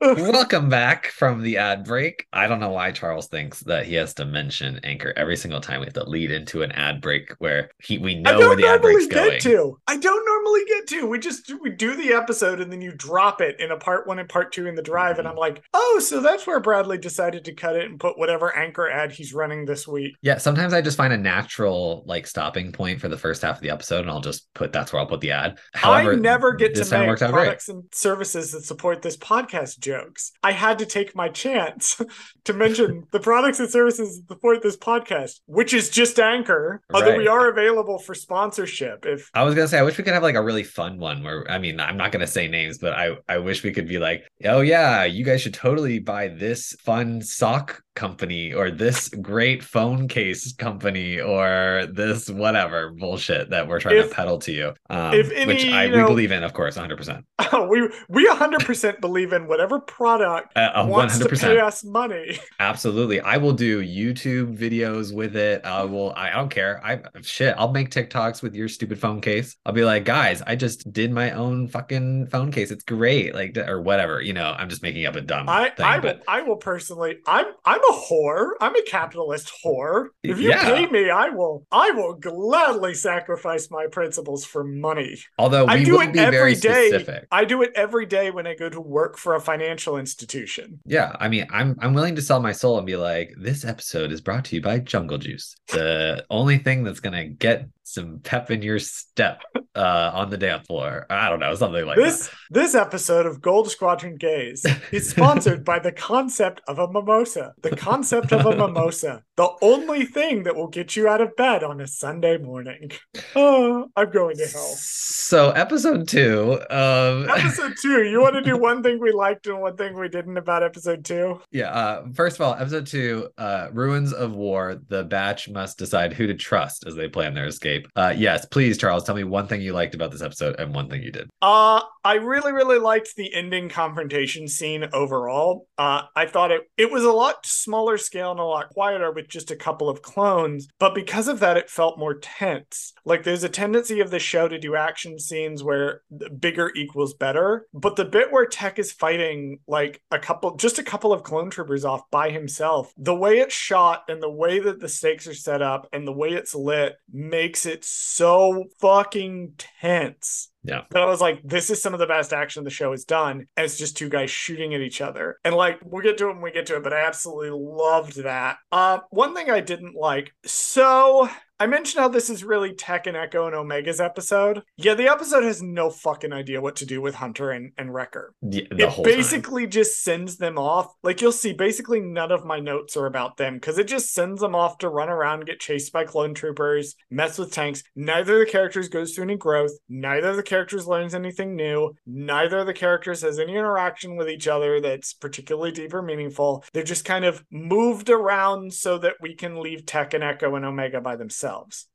Welcome back from the ad break. I don't know why Charles thinks that he has to mention Anchor every single time we have to lead into an ad break where he we know where the ad normally break's get going. to. I don't normally get to. We just we do the episode and then you drop it in a part one and part two in the drive, and Mhm. I'm like, oh, so that's where Bradley decided to cut it and put whatever anchor ad he's running this week. Yeah, sometimes I just find a natural like stopping point for the first half of the episode, and I'll just put that's where I'll put the ad. However, I never get to make out great. products and services that support this podcast jokes. I had to take my chance to mention the products and services that support this podcast, which is just Anchor. Uh, Although we are available for sponsorship. If I was gonna say I wish we could have like a really fun one where I mean I'm not gonna say names, but I I wish we could be like, oh yeah, you guys should totally buy this fun sock company or this great phone case company or this whatever bullshit that we're trying If- to peddle to you. Um, if any, which I you we believe in, of course, 100. percent we we 100% believe in whatever product Uh, wants 100 to pay us money. Absolutely. I will do YouTube videos with it. I will I don't care. I shit, I'll make TikToks with your stupid phone case. I'll be like, "Guys, I just did my own fucking phone case. It's great." Like or whatever, you know. I'm just making up a dumb I thing, I will but I will personally I'm I'm a whore. I'm a capitalist whore. If you Yeah. pay me, I will I will gladly sacrifice my principles for money. although we I do it every specific. I do it every day when I go to work for a financial institution. Yeah, I mean, I'm I'm willing to sell my soul and be like, this episode is brought to you by Jungle Juice, the only thing that's gonna get some pep in your step uh, on the dance floor. I don't know, something like this that. this episode of Gold Squadron Gaze is sponsored by the concept of a mimosa. The concept of a mimosa, the only thing that will get you out of bed on a Sunday morning. Oh, I'm going to hell. So episode two, um, Episode two. You want to do one thing we liked and one thing we didn't about episode two? yeah. Uh, first of all, episode two, uh, ruins of war. The batch must decide who to trust as they plan their escape. Uh, yes, please, Charles, tell me one thing you liked about this episode and one thing you did. Uh, I really, really liked the ending confrontation scene overall. Uh, I thought it it was a lot smaller scale and a lot quieter with just a couple of clones, but because of that, it felt more tense. Like there's a tendency of the show to do action scenes where bigger equals better, but the bit where Tech is fighting like a couple, just a couple of clone troopers off by himself, the way it's shot and the way that the stakes are set up and the way it's lit makes it so fucking tense. Yeah. But I was like, this is some of the best action the show has done. And it's just two guys shooting at each other. And like, we'll get to it when we get to it, but I absolutely loved that. Uh, one thing I didn't like. So I mentioned how this is really Tech and Echo and Omega's episode. Yeah, the episode has no fucking idea what to do with Hunter and, and Wrecker. The It whole time. basically just sends them off. Like you'll see, basically none of my notes are about them because it just sends them off to run around, get chased by clone troopers, mess with tanks. Neither of the characters goes through any growth. Neither of the characters learns anything new. Neither of the characters has any interaction with each other that's particularly deep or meaningful. They're just kind of moved around so that we can leave Tech and Echo and Omega by themselves.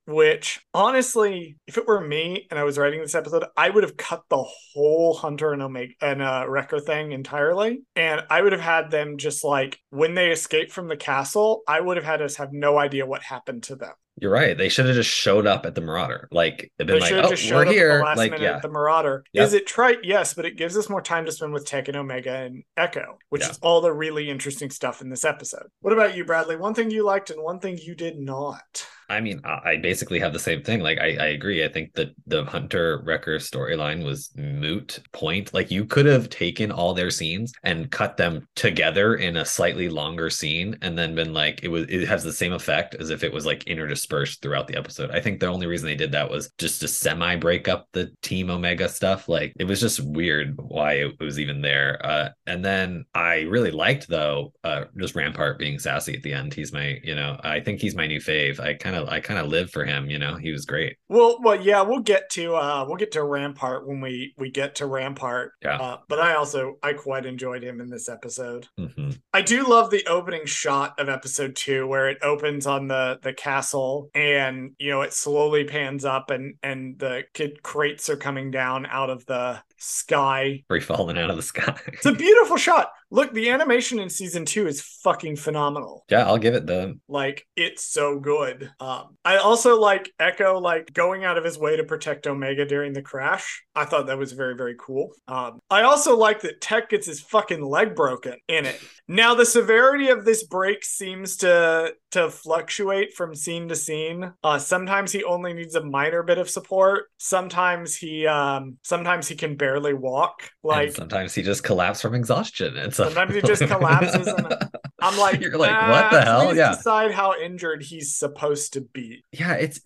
Which honestly, if it were me and I was writing this episode, I would have cut the whole Hunter and Omega and uh, Wrecker thing entirely, and I would have had them just like when they escape from the castle. I would have had us have no idea what happened to them. You're right. They should have just showed up at the Marauder. Like they've They been like, should have oh, just we're showed up here. the last Like, minute yeah. at the Marauder. Yep. Is it trite? Yes, but it gives us more time to spend with Tech and Omega and Echo, which Yeah. is all the really interesting stuff in this episode. What about you, Bradley? One thing you liked and one thing you did not. I mean, I basically have the same thing. Like, I, I agree. I think that the Hunter Wrecker storyline was moot point. Like, you could have taken all their scenes and cut them together in a slightly longer scene, and then been like, it was it has the same effect as if it was like interdispersed throughout the episode. I think the only reason they did that was just to semi break up the Team Omega stuff. Like, it was just weird why it was even there. Uh, and then I really liked though, uh, just Rampart being sassy at the end. He's my, you know, I think he's my new fave. I kind of, I kind of live for him. You know, he was great. Well, well, yeah, we'll get to uh we'll get to Rampart when we we get to Rampart. Yeah. Uh, but I also I quite enjoyed him in this episode. hmm I do love the opening shot of episode two where it opens on the the castle and you know it slowly pans up and and the kid crates are coming down out of the sky. Free falling out of the sky. It's a beautiful shot. Look, the animation in season two is fucking phenomenal. yeah, I'll give it the. Like it's so good. Um, I also like Echo like going out of his way to protect Omega during the crash. I thought that was very very cool. Um, I also like that Tech gets his fucking leg broken in it. Now the severity of this break seems to to fluctuate from scene to scene. Uh, sometimes he only needs a minor bit of support. Sometimes he um, sometimes he can barely walk. Like Like sometimes he just collapsed from exhaustion, Sometimes he just collapses and I'm like, You're like, "Ah, what the hell? Yeah. Decide how injured he's supposed to be. yeah, it's.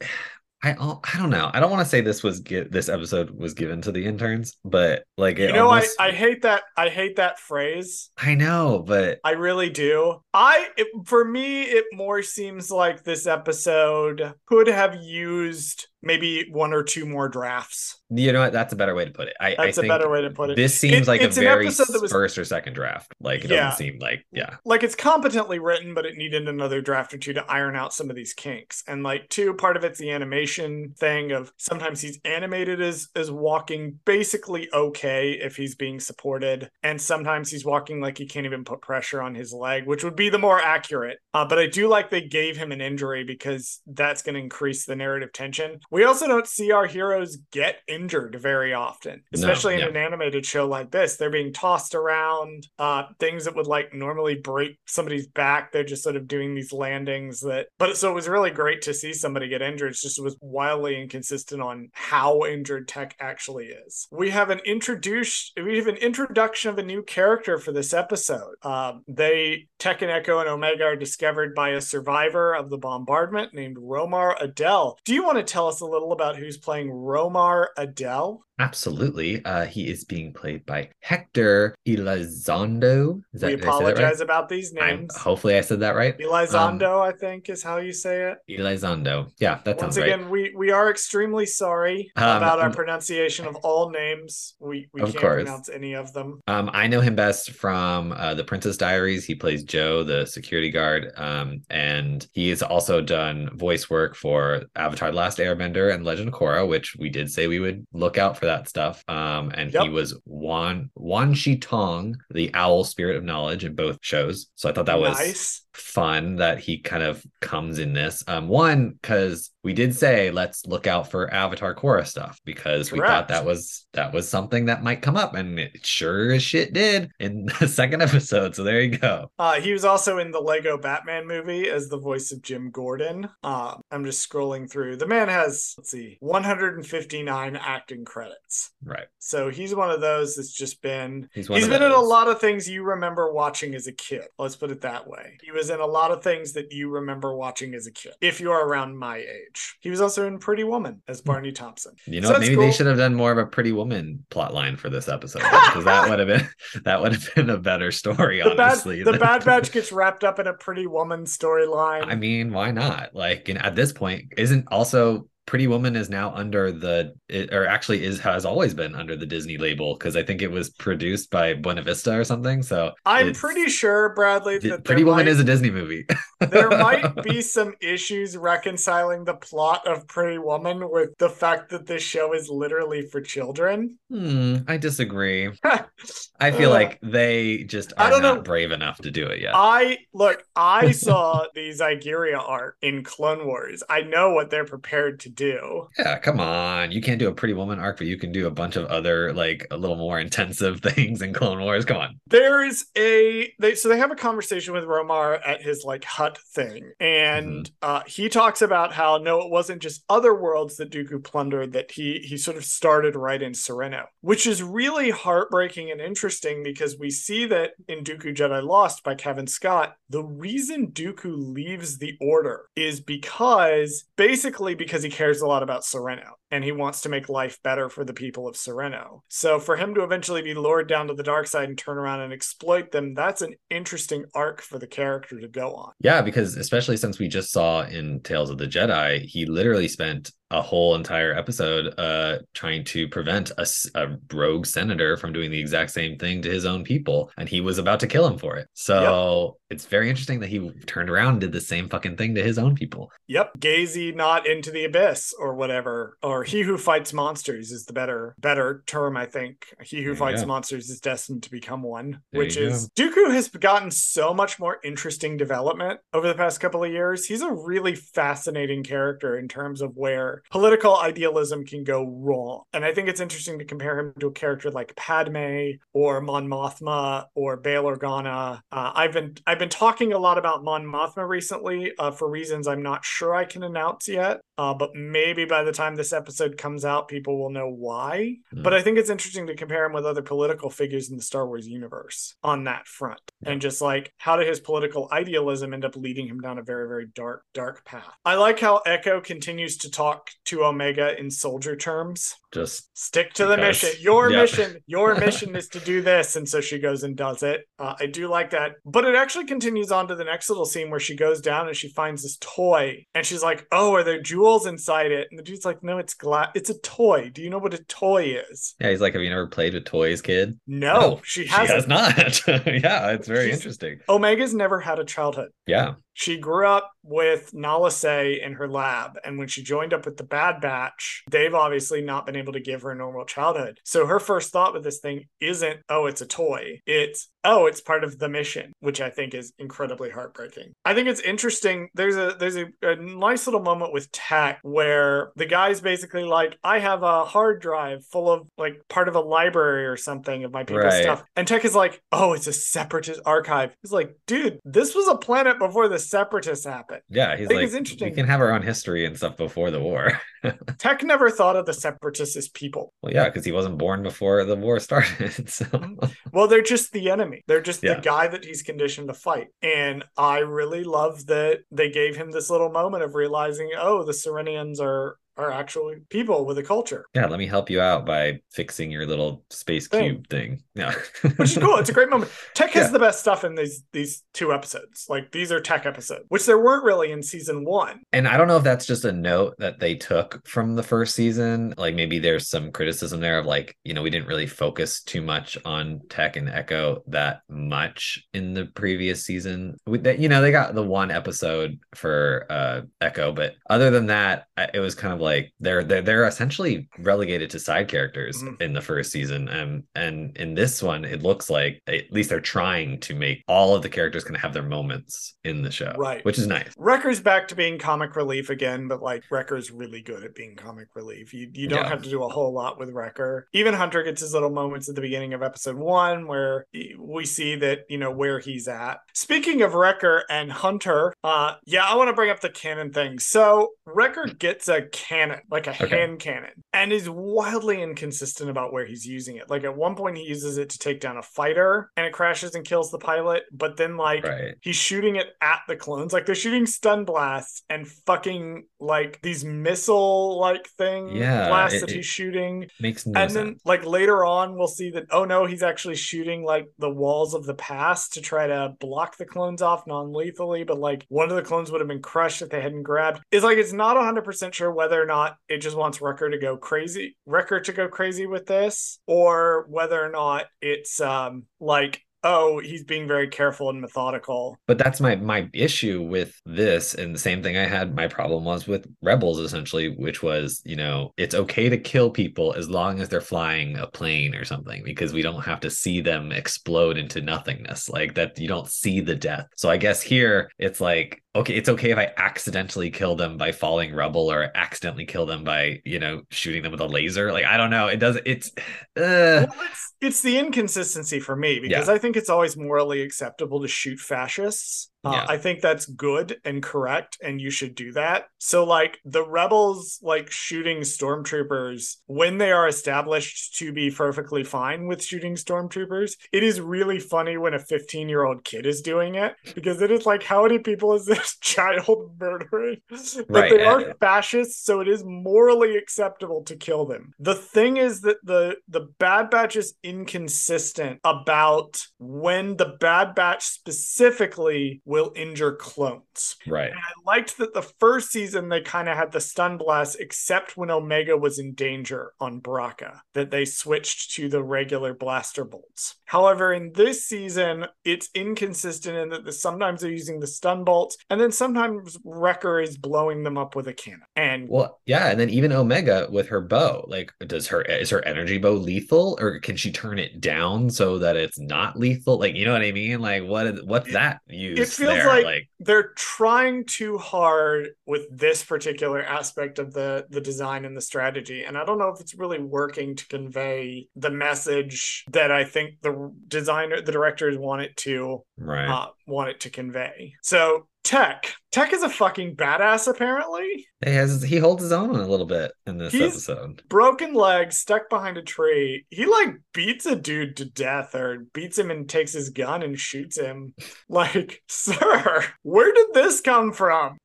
I don't- I don't know. I don't want to say this was get this episode was given to the interns, but like You know, almost, I, I hate that. I hate that phrase. I know, but I really do. I it, for me, it more seems like this episode could have used maybe one or two more drafts. you know what? That's a better way to put it. I, I That's a better way to put it. This seems It- like a very was- first or second draft. Like it Yeah. doesn't seem like yeah. like it's competently written, but it needed another draft or two to iron out some of these kinks. And like two, part of it's the animation thing of sometimes he's animated as as walking basically okay if he's being supported, and sometimes he's walking like he can't even put pressure on his leg, which would be the more accurate. Uh, but I do like they gave him an injury because that's going to increase the narrative tension. We also don't see our heroes get injured very often, No, especially in an animated show like this. They're being tossed around. Uh, things that would like normally break somebody's back, they're just sort of doing these landings that. But so it was really great to see somebody get injured. It's just it was wildly inconsistent on how injured Tech actually is. We have an introduce. We have an introduction of a new character for this episode. Um, they Tech and Echo and Omega are discovered by a survivor of the bombardment named Romar Adell. Do you want to tell us us a little about who's playing Romar Adell? Absolutely. Uh, he is being played by Hector Elizondo. Is that, we apologize right? about these names. I, hopefully, I said that right. Elizondo, um, I think, is how you say it. Elizondo. Yeah, that Once sounds again, right. we we are extremely sorry um, about our pronunciation of all names. We we can't course. pronounce any of them. Um, I know him best from uh, the Princess Diaries. He plays Joe, the security guard, um, and he has also done voice work for Avatar: The Last Airbender and Legend of Korra, which we did say we would look out for that stuff. Um, and yep. he was Wan Wan Shi Tong, the owl spirit of knowledge in both shows. So I thought that was nice fun that he kind of comes in this. Um, one because we did say let's look out for Avatar Korra stuff because Correct. we thought that was that was something that might come up, and it sure as shit did in the second episode. So there you go. Uh, he was also in the Lego Batman movie as the voice of Jim Gordon. Uh, I'm just scrolling through. The man has let's see, 159 acting credits. Right. So he's one of those that's just been he's, he's been those. in a lot of things you remember watching as a kid. Let's put it that way. He was in a lot of things that you remember watching as a kid, if you are around my age. He was also in Pretty Woman as hmm. Barney Thompson. You know, so maybe cool. they should have done more of a Pretty Woman plot line for this episode because that would have been that would have been a better story. The honestly, bad, the Bad Batch gets wrapped up in a Pretty Woman storyline. I mean, why not? Like, at this point, isn't also Pretty Woman is now under the, or actually is has always been under the Disney label because I think it was produced by Buena Vista or something. So I'm pretty sure, Bradley, that Pretty Woman might, is a Disney movie. there might be some issues reconciling the plot of Pretty Woman with the fact that this show is literally for children. Hmm, I disagree. I feel uh, like they just are not know. brave enough to do it yet. I look, I saw the Zygerria art in Clone Wars. I know what they're prepared to do. Yeah, come on. You can't do a Pretty Woman arc, but you can do a bunch of other like a little more intensive things in Clone Wars. Come on. There's a they so they have a conversation with Romar at his like hut thing, and mm-hmm. uh, he talks about how no, it wasn't just other worlds that Dooku plundered. That he he sort of started right in Serenno, which is really heartbreaking and interesting because we see that in Dooku Jedi Lost by Cavan Scott, the reason Dooku leaves the Order is because basically because he cares cares a lot about Serenno and he wants to make life better for the people of Serenno. So for him to eventually be lured down to the dark side and turn around and exploit them, that's an interesting arc for the character to go on. Yeah, because especially since we just saw in Tales of the Jedi, he literally spent a whole entire episode uh trying to prevent a, a, rogue senator from doing the exact same thing to his own people and he was about to kill him for it so. It's very interesting that he turned around and did the same fucking thing to his own people yep gazy not into the abyss or whatever or he who fights monsters is the better better term i think he who fights monsters is destined to become one there which is go. dooku has gotten so much more interesting development over the past couple of years he's a really fascinating character in terms of where political idealism can go wrong. And I think it's interesting to compare him to a character like Padme or Mon Mothma or Bail Organa. Uh, I've been I've been talking a lot about Mon Mothma recently uh, for reasons I'm not sure I can announce yet. Uh, but maybe by the time this episode comes out, people will know why. Mm. But I think it's interesting to compare him with other political figures in the Star Wars universe on that front. And just like how did his political idealism end up leading him down a very, very dark, dark path? I like how Echo continues to talk to Omega in soldier terms. Just stick to because, the mission. Your yeah. mission, your mission is to do this. And so she goes and does it. Uh, I do like that. But it actually continues on to the next little scene where she goes down and she finds this toy and she's like, Oh, are there jewels inside it? And the dude's like, No, it's glass. It's a toy. Do you know what a toy is? Yeah, he's like, Have you never played with toys, kid? No, no she, she has not. yeah, it's very She's, interesting. Omega's never had a childhood. Yeah. She grew up with Nala Se in her lab. And when she joined up with the Bad Batch, they've obviously not been able to give her a normal childhood. So her first thought with this thing isn't, oh, it's a toy. It's, oh, it's part of the mission, which I think is incredibly heartbreaking. I think it's interesting. There's a there's a, a nice little moment with Tech where the guy's basically like, I have a hard drive full of like part of a library or something of my people's right. stuff. And Tech is like, oh, it's a separatist archive. He's like, dude, this was a planet before the separatists happen. Yeah, he's like, it's interesting. We can have our own history and stuff before the war. Tech never thought of the separatists as people. Well, yeah, because he wasn't born before the war started. So. Mm-hmm. Well, they're just the enemy. They're just yeah. the guy that he's conditioned to fight. And I really love that they gave him this little moment of realizing, oh, the Serenians are are actually people with a culture. Yeah, let me help you out by fixing your little space Thing. cube thing. Yeah. Which is cool. It's a great moment. Tech has Yeah. the best stuff in these these two episodes. Like these are tech episodes, which there weren't really in season one. And I don't know if that's just a note that they took from the first season. Like maybe there's some criticism there of like, you know, we didn't really focus too much on Tech and Echo that much in the previous season. With that, you know, they got the one episode for uh Echo, but other than that, it was kind of like they're they're they're essentially relegated to side characters Mhm. in the first season. And and in this one, it looks like at least they're trying to make all of the characters kind of have their moments in the show. Right. Which is nice. Wrecker's back to being comic relief again, but like Wrecker's really good at being comic relief. You you don't Yeah. have to do a whole lot with Wrecker. Even Hunter gets his little moments at the beginning of episode one where we see that you know where he's at. Speaking of Wrecker and Hunter, uh, yeah, I want to bring up the cannon thing. So Wrecker gets a cannon, like a Okay. hand cannon, and is wildly inconsistent about where he's using it. Like at one point he uses it to take down a fighter, and it crashes and kills the pilot. But then like Right. he's shooting it at the clones. Like they're shooting stun blasts and fucking like these missile like thing Yeah, blasts it- that he's shooting. Makes no and sense. then like later on we'll see that oh no, he's actually shooting like the walls of the past to try to block the clones off non-lethally, but like one of the clones would have been crushed if they hadn't grabbed. It's like it's not 100% sure whether or not it just wants Wrecker to go crazy, Wrecker to go crazy with this or whether or not it's um like oh, he's being very careful and methodical. but that's my my issue with this and the same thing i had my problem was with rebels essentially which was you know it's okay to kill people as long as they're flying a plane or something because we don't have to see them explode into nothingness like that you don't see the death so i guess here it's like okay it's okay if i accidentally kill them by falling rubble or accidentally kill them by you know shooting them with a laser like i don't know it does it's uh, Well, it's, it's the inconsistency for me because Yeah. I think it's always morally acceptable to shoot fascists. Uh, Yeah. I think that's good and correct, and you should do that. So, like the rebels, like shooting stormtroopers when they are established to be perfectly fine with shooting stormtroopers, it is really funny when a 15 year old kid is doing it because it is like, how many people is this child murdering? But Right, they are uh, fascists, so it is morally acceptable to kill them. The thing is that the the Bad Batch is inconsistent about when the Bad Batch specifically will injure clones. right And I liked that the first season they kind of had the stun blast, except when Omega was in danger on Baraka, that they switched to the regular blaster bolts. However, in this season, it's inconsistent in that the, sometimes they're using the stun bolts, and then sometimes Wrecker is blowing them up with a cannon. And Well, yeah, and then even Omega with her bow, like, does her is her energy bow lethal, or can she turn it down so that it's not lethal? Like, you know what I mean? Like, what is what's that use? It feels there? like, they're trying too hard with this particular aspect of the the design and the strategy and i don't know if it's really working to convey the message that i think the designer the directors want it to right? uh, want it to convey so tech tech is a fucking badass apparently he has he holds his own a little bit in this He's- episode. broken leg stuck behind a tree he like beats a dude to death or beats him and takes his gun and shoots him like sir where did this come from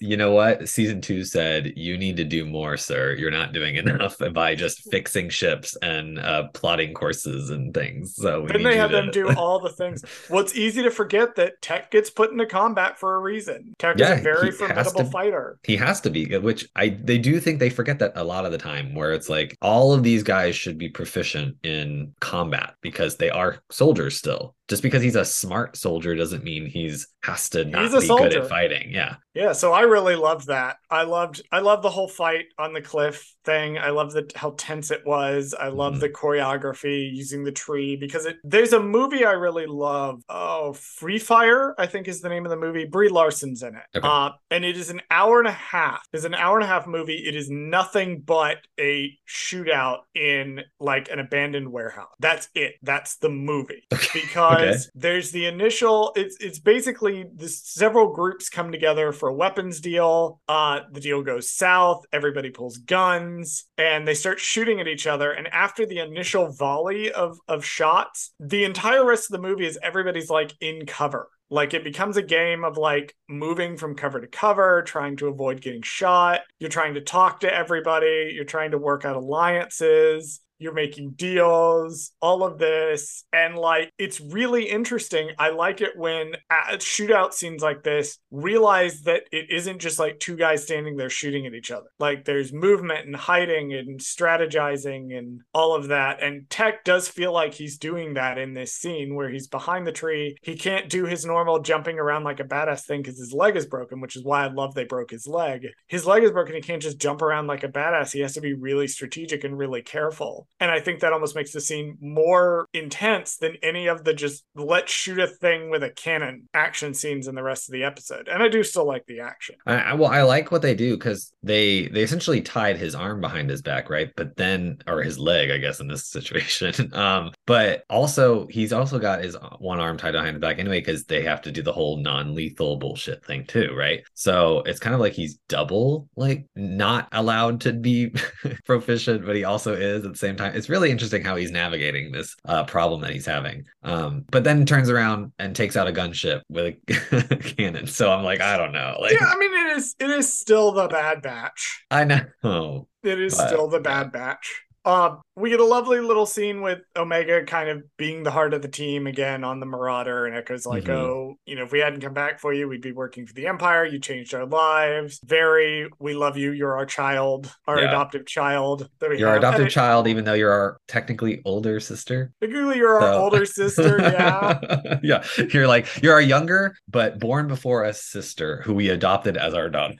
You know what? Season two said you need to do more, sir. You're not doing enough by just fixing ships and uh, plotting courses and things. So we Then they have to- them do all the things. Well, it's easy to forget that Tech gets put into combat for a reason. Tech Yeah, is a very formidable to- fighter. He has to which I they do think they forget that a lot of the time, where it's like all of these guys should be proficient in combat because they are soldiers still. Just because he's a smart soldier doesn't mean he's has to not He's a be good at fighting. Yeah. Yeah, so I really loved that. I loved I loved the whole fight on the cliff thing. I loved the, how tense it was. I love Mhm. the choreography using the tree because it there's a movie I really love. Oh, Free Fire, I think is the name of the movie. Brie Larson's in it. Okay. Uh, and it is an hour and a half. It's an hour and a half movie. It is nothing but a shootout in like an abandoned warehouse. That's it. That's the movie. Because there's the initial it's it's basically this several groups come together for a weapons deal. Uh the deal goes south, everybody pulls guns, and they start shooting at each other. And after the initial volley of of shots, the entire rest of the movie is everybody's like in cover. Like it becomes a game of like moving from cover to cover, trying to avoid getting shot. You're trying to talk to everybody. You're trying to work out alliances you're making deals, all of this. And like, it's really interesting. I like it when shootout scenes like this realize that it isn't just like two guys standing there shooting at each other. Like, there's movement and hiding and strategizing and all of that. And Tech does feel like he's doing that in this scene where he's behind the tree. He can't do his normal jumping around like a badass thing because his leg is broken, which is why I love they broke his leg. His leg is broken. He can't just jump around like a badass. He has to be really strategic and really careful. And I think that almost makes the scene more intense than any of the just let's shoot a thing with a cannon action scenes in the rest of the episode. And I do still like the action. I, well, I like what they do because they they essentially tied his arm behind his back, right? But then, or his leg, I guess, in this situation. um, but also he's also got his one arm tied behind the back anyway because they have to do the whole non-lethal bullshit thing too, right? So it's kind of like he's double like not allowed to be proficient, but he also is at the same. It's really interesting how he's navigating this uh, problem that he's having. Um, but then turns around and takes out a gunship with a cannon. So I'm like, I don't know. Like, yeah, I mean, it is it is still the Bad Batch. I know. It is but, still the Bad. Batch. Um, we get a lovely little scene with Omega kind of being the heart of the team again on the Marauder, and Echo's like, mm-hmm. "Oh, you know, if we hadn't come back for you, we'd be working for the Empire. You changed our lives. Very, we love you. You're our child, our yeah. adoptive child. you're have. our adoptive and child, even though you're our technically older sister. Technically, you're so. our older sister. Yeah, yeah. You're like you're our younger, but born before us sister, who we adopted as our daughter.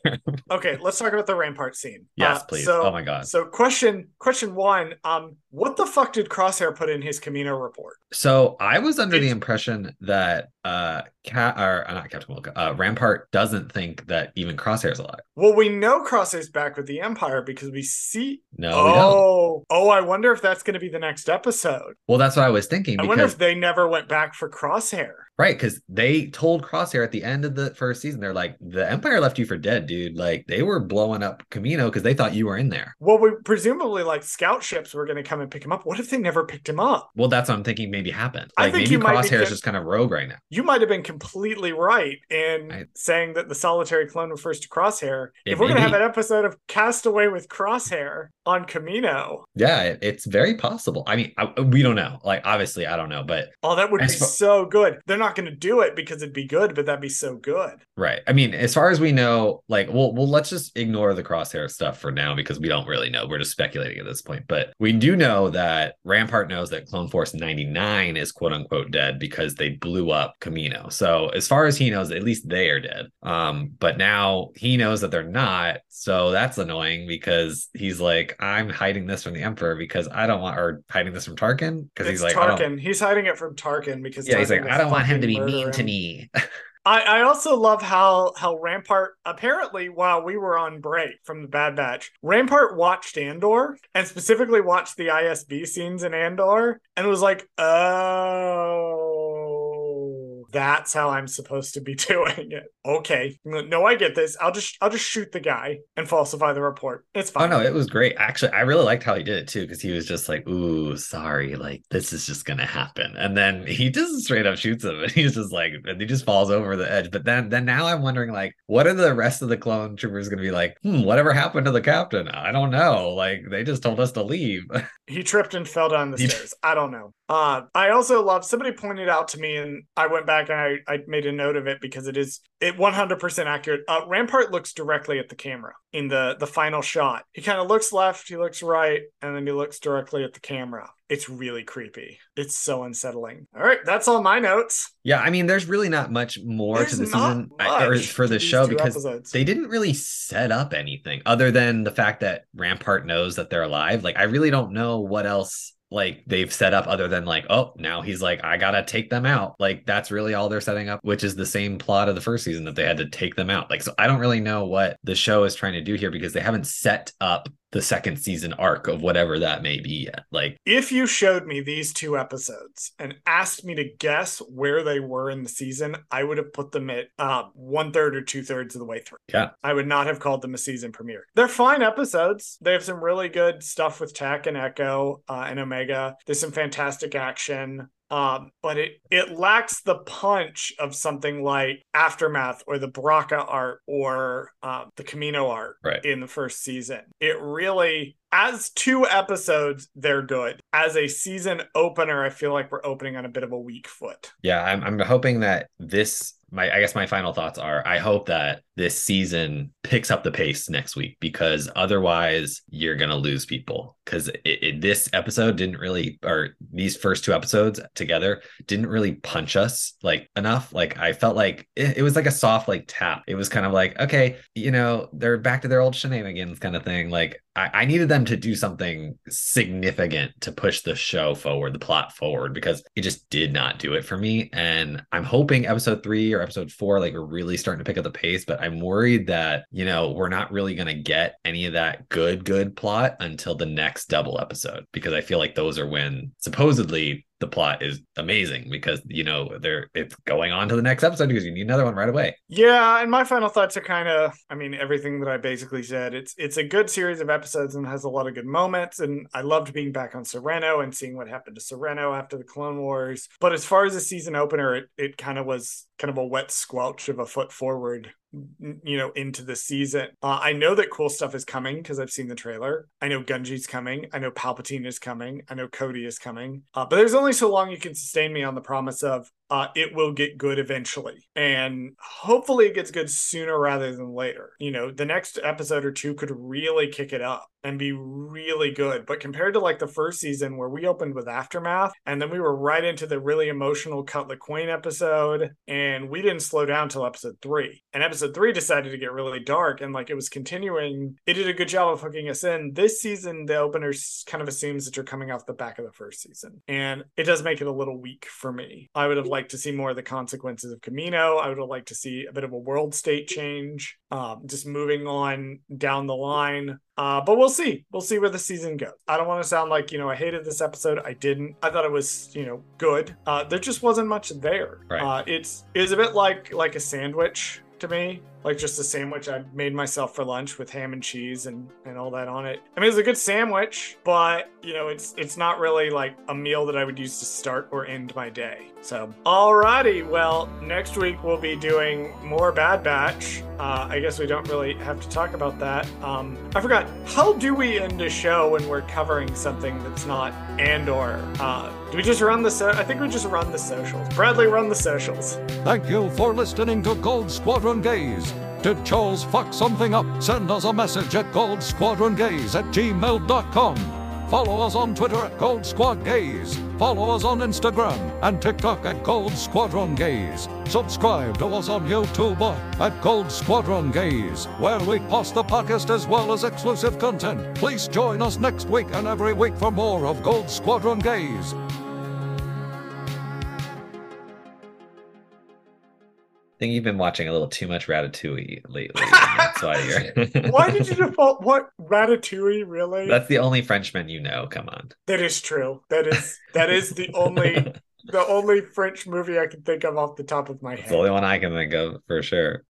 okay, let's talk about the Rampart scene. Yes, uh, please. So, oh my god. So, question, question one. Um, what the fuck did Crosshair put in his Kamino report? So I was under it's... the impression that uh cat or uh, not Captain Wilka, uh Rampart doesn't think that even Crosshair's alive. Well, we know Crosshair's back with the Empire because we see No, oh, oh, I wonder if that's gonna be the next episode. Well, that's what I was thinking. I wonder if they never went back for Crosshair. Right, because they told Crosshair at the end of the first season, they're like, the Empire left you for dead, dude. Like they were blowing up Kamino because they thought you were in there. Well, we presumably like scout ships were gonna come and pick him up. What if they never picked him up? Well, that's what I'm thinking maybe happened. Like I think maybe Crosshair is just kind of rogue right now. You might have been completely right in I, saying that the solitary clone refers to Crosshair. If we're gonna have an episode of Castaway with Crosshair on Kamino, yeah, it, it's very possible. I mean, I, we don't know. Like, obviously, I don't know, but oh, that would be far- so good. They're not gonna do it because it'd be good, but that'd be so good. Right. I mean, as far as we know, like, well, well, let's just ignore the Crosshair stuff for now because we don't really know. We're just speculating at this point. But we do know that Rampart knows that Clone Force 99 is quote unquote dead because they blew up Kamino. So as far as he knows, at least they are dead. Um, but now he knows that they're not. So that's annoying because he's like, I'm hiding this from the Emperor because I don't want or hiding this from Tarkin because he's like Tarkin. He's hiding it from Tarkin because yeah, Tarkin he's like, I don't want him to be mean him. to me. I, I also love how how Rampart apparently while we were on break from the Bad Batch, Rampart watched Andor and specifically watched the ISB scenes in Andor and was like, oh that's how I'm supposed to be doing it. Okay. No, I get this. I'll just I'll just shoot the guy and falsify the report. It's fine. Oh no, it was great. Actually, I really liked how he did it too, because he was just like, ooh, sorry, like this is just gonna happen. And then he just straight up shoots him and he's just like and he just falls over the edge. But then then now I'm wondering like, what are the rest of the clone troopers gonna be like? Hmm, whatever happened to the captain? I don't know. Like they just told us to leave. he tripped and fell down the stairs. I don't know. Uh I also love somebody pointed out to me and I went back back and I, I made a note of it because it is it 100% accurate. Uh, Rampart looks directly at the camera in the the final shot. He kind of looks left, he looks right, and then he looks directly at the camera. It's really creepy. It's so unsettling. All right, that's all my notes. Yeah, I mean, there's really not much more there's to the season or for the show because episodes. they didn't really set up anything other than the fact that Rampart knows that they're alive. Like, I really don't know what else like they've set up other than like oh now he's like i gotta take them out. Like that's really all they're setting up which is the same plot of the first season that they had to take them out. Like so i don't really know what the show is trying to do here because they haven't set up the second season arc of whatever that may be. Like if you showed me these two episodes and asked me to guess where they were in the season, I would have put them at uh, one third or two thirds of the way through. Yeah. I would not have called them a season premiere. They're fine episodes. They have some really good stuff with Tech and Echo uh, and Omega. There's some fantastic action. Um, but it it lacks the punch of something like Aftermath or the Baraka art or uh, the Kamino art right. in the first season. It really as two episodes, they're good. As a season opener, I feel like we're opening on a bit of a weak foot. Yeah, I'm, I'm hoping that this my I guess my final thoughts are I hope that this season picks up the pace next week because otherwise you're gonna lose people. Because this episode didn't really or these first two episodes together didn't really punch us like enough. Like I felt like it, it was like a soft like tap. It was kind of like okay you know they're back to their old shenanigans kind of thing. Like I, I needed them to do something significant to push the show forward the plot forward because it just did not do it for me. And I'm hoping episode three or episode four, like we're really starting to pick up the pace, but I'm worried that, you know, we're not really going to get any of that good, good plot until the next double episode because I feel like those are when supposedly the plot is amazing because you know they're it's going on to the next episode because you need another one right away. Yeah, and my final thoughts are kind of I mean everything that I basically said. It's it's a good series of episodes and has a lot of good moments and I loved being back on Serenno and seeing what happened to Serenno after the Clone Wars. But as far as the season opener, it it kind of was kind of a wet squelch of a foot forward you know into the season. Uh, i know that cool stuff is coming because i've seen the trailer. I know Gungi's coming. I know palpatine is coming. I know cody is coming. Uh, but there's only so long you can sustain me on the promise of uh, it will get good eventually. And hopefully it gets good sooner rather than later. You know, the next episode or two could really kick it up and be really good. But compared to like the first season where we opened with Aftermath and then we were right into the really emotional Cut Lawquane episode and we didn't slow down till episode three. And episode three decided to get really dark and like it was continuing. It did a good job of hooking us in. This season, the opener kind of assumes that you're coming off the back of the first season. And it does make it a little weak for me. I would have liked to see more of the consequences of Kamino. I would have liked to see a bit of a world state change, um, just moving on down the line. Uh, but we'll see. We'll see where the season goes. I don't want to sound like, you know, I hated this episode. I didn't. I thought it was, you know, good. Uh, there just wasn't much there. Right. Uh, it's it's a bit like like a sandwich to me like just a sandwich I made myself for lunch with ham and cheese and and all that on it. I mean, it's a good sandwich, but you know, it's it's not really like a meal that I would use to start or end my day. So, alrighty, well, next week we'll be doing more Bad Batch. Uh, I guess we don't really have to talk about that. Um, I forgot. How do we end a show when we're covering something that's not Andor? Uh, do we just run the? So- I think we just run the socials. Bradley, run the socials. Thank you for listening to Gold Squadron Gaze. Did Charles fuck something up? Send us a message at goldsquadrongaze at gmail.com. Follow us on Twitter at Gold Squad Gaze. Follow us on Instagram and TikTok at Gold Squadron Gaze. Subscribe to us on YouTube at Gold Squadron Gaze, where we post the podcast as well as exclusive content. Please join us next week and every week for more of Gold Squadron Gaze. Think you've been watching a little too much Ratatouille lately. That's why you're. Why did you default? What Ratatouille? Really? That's the only Frenchman you know. Come on. That is true. That is that is the only the only French movie I can think of off the top of my It's the only one I can think of for sure.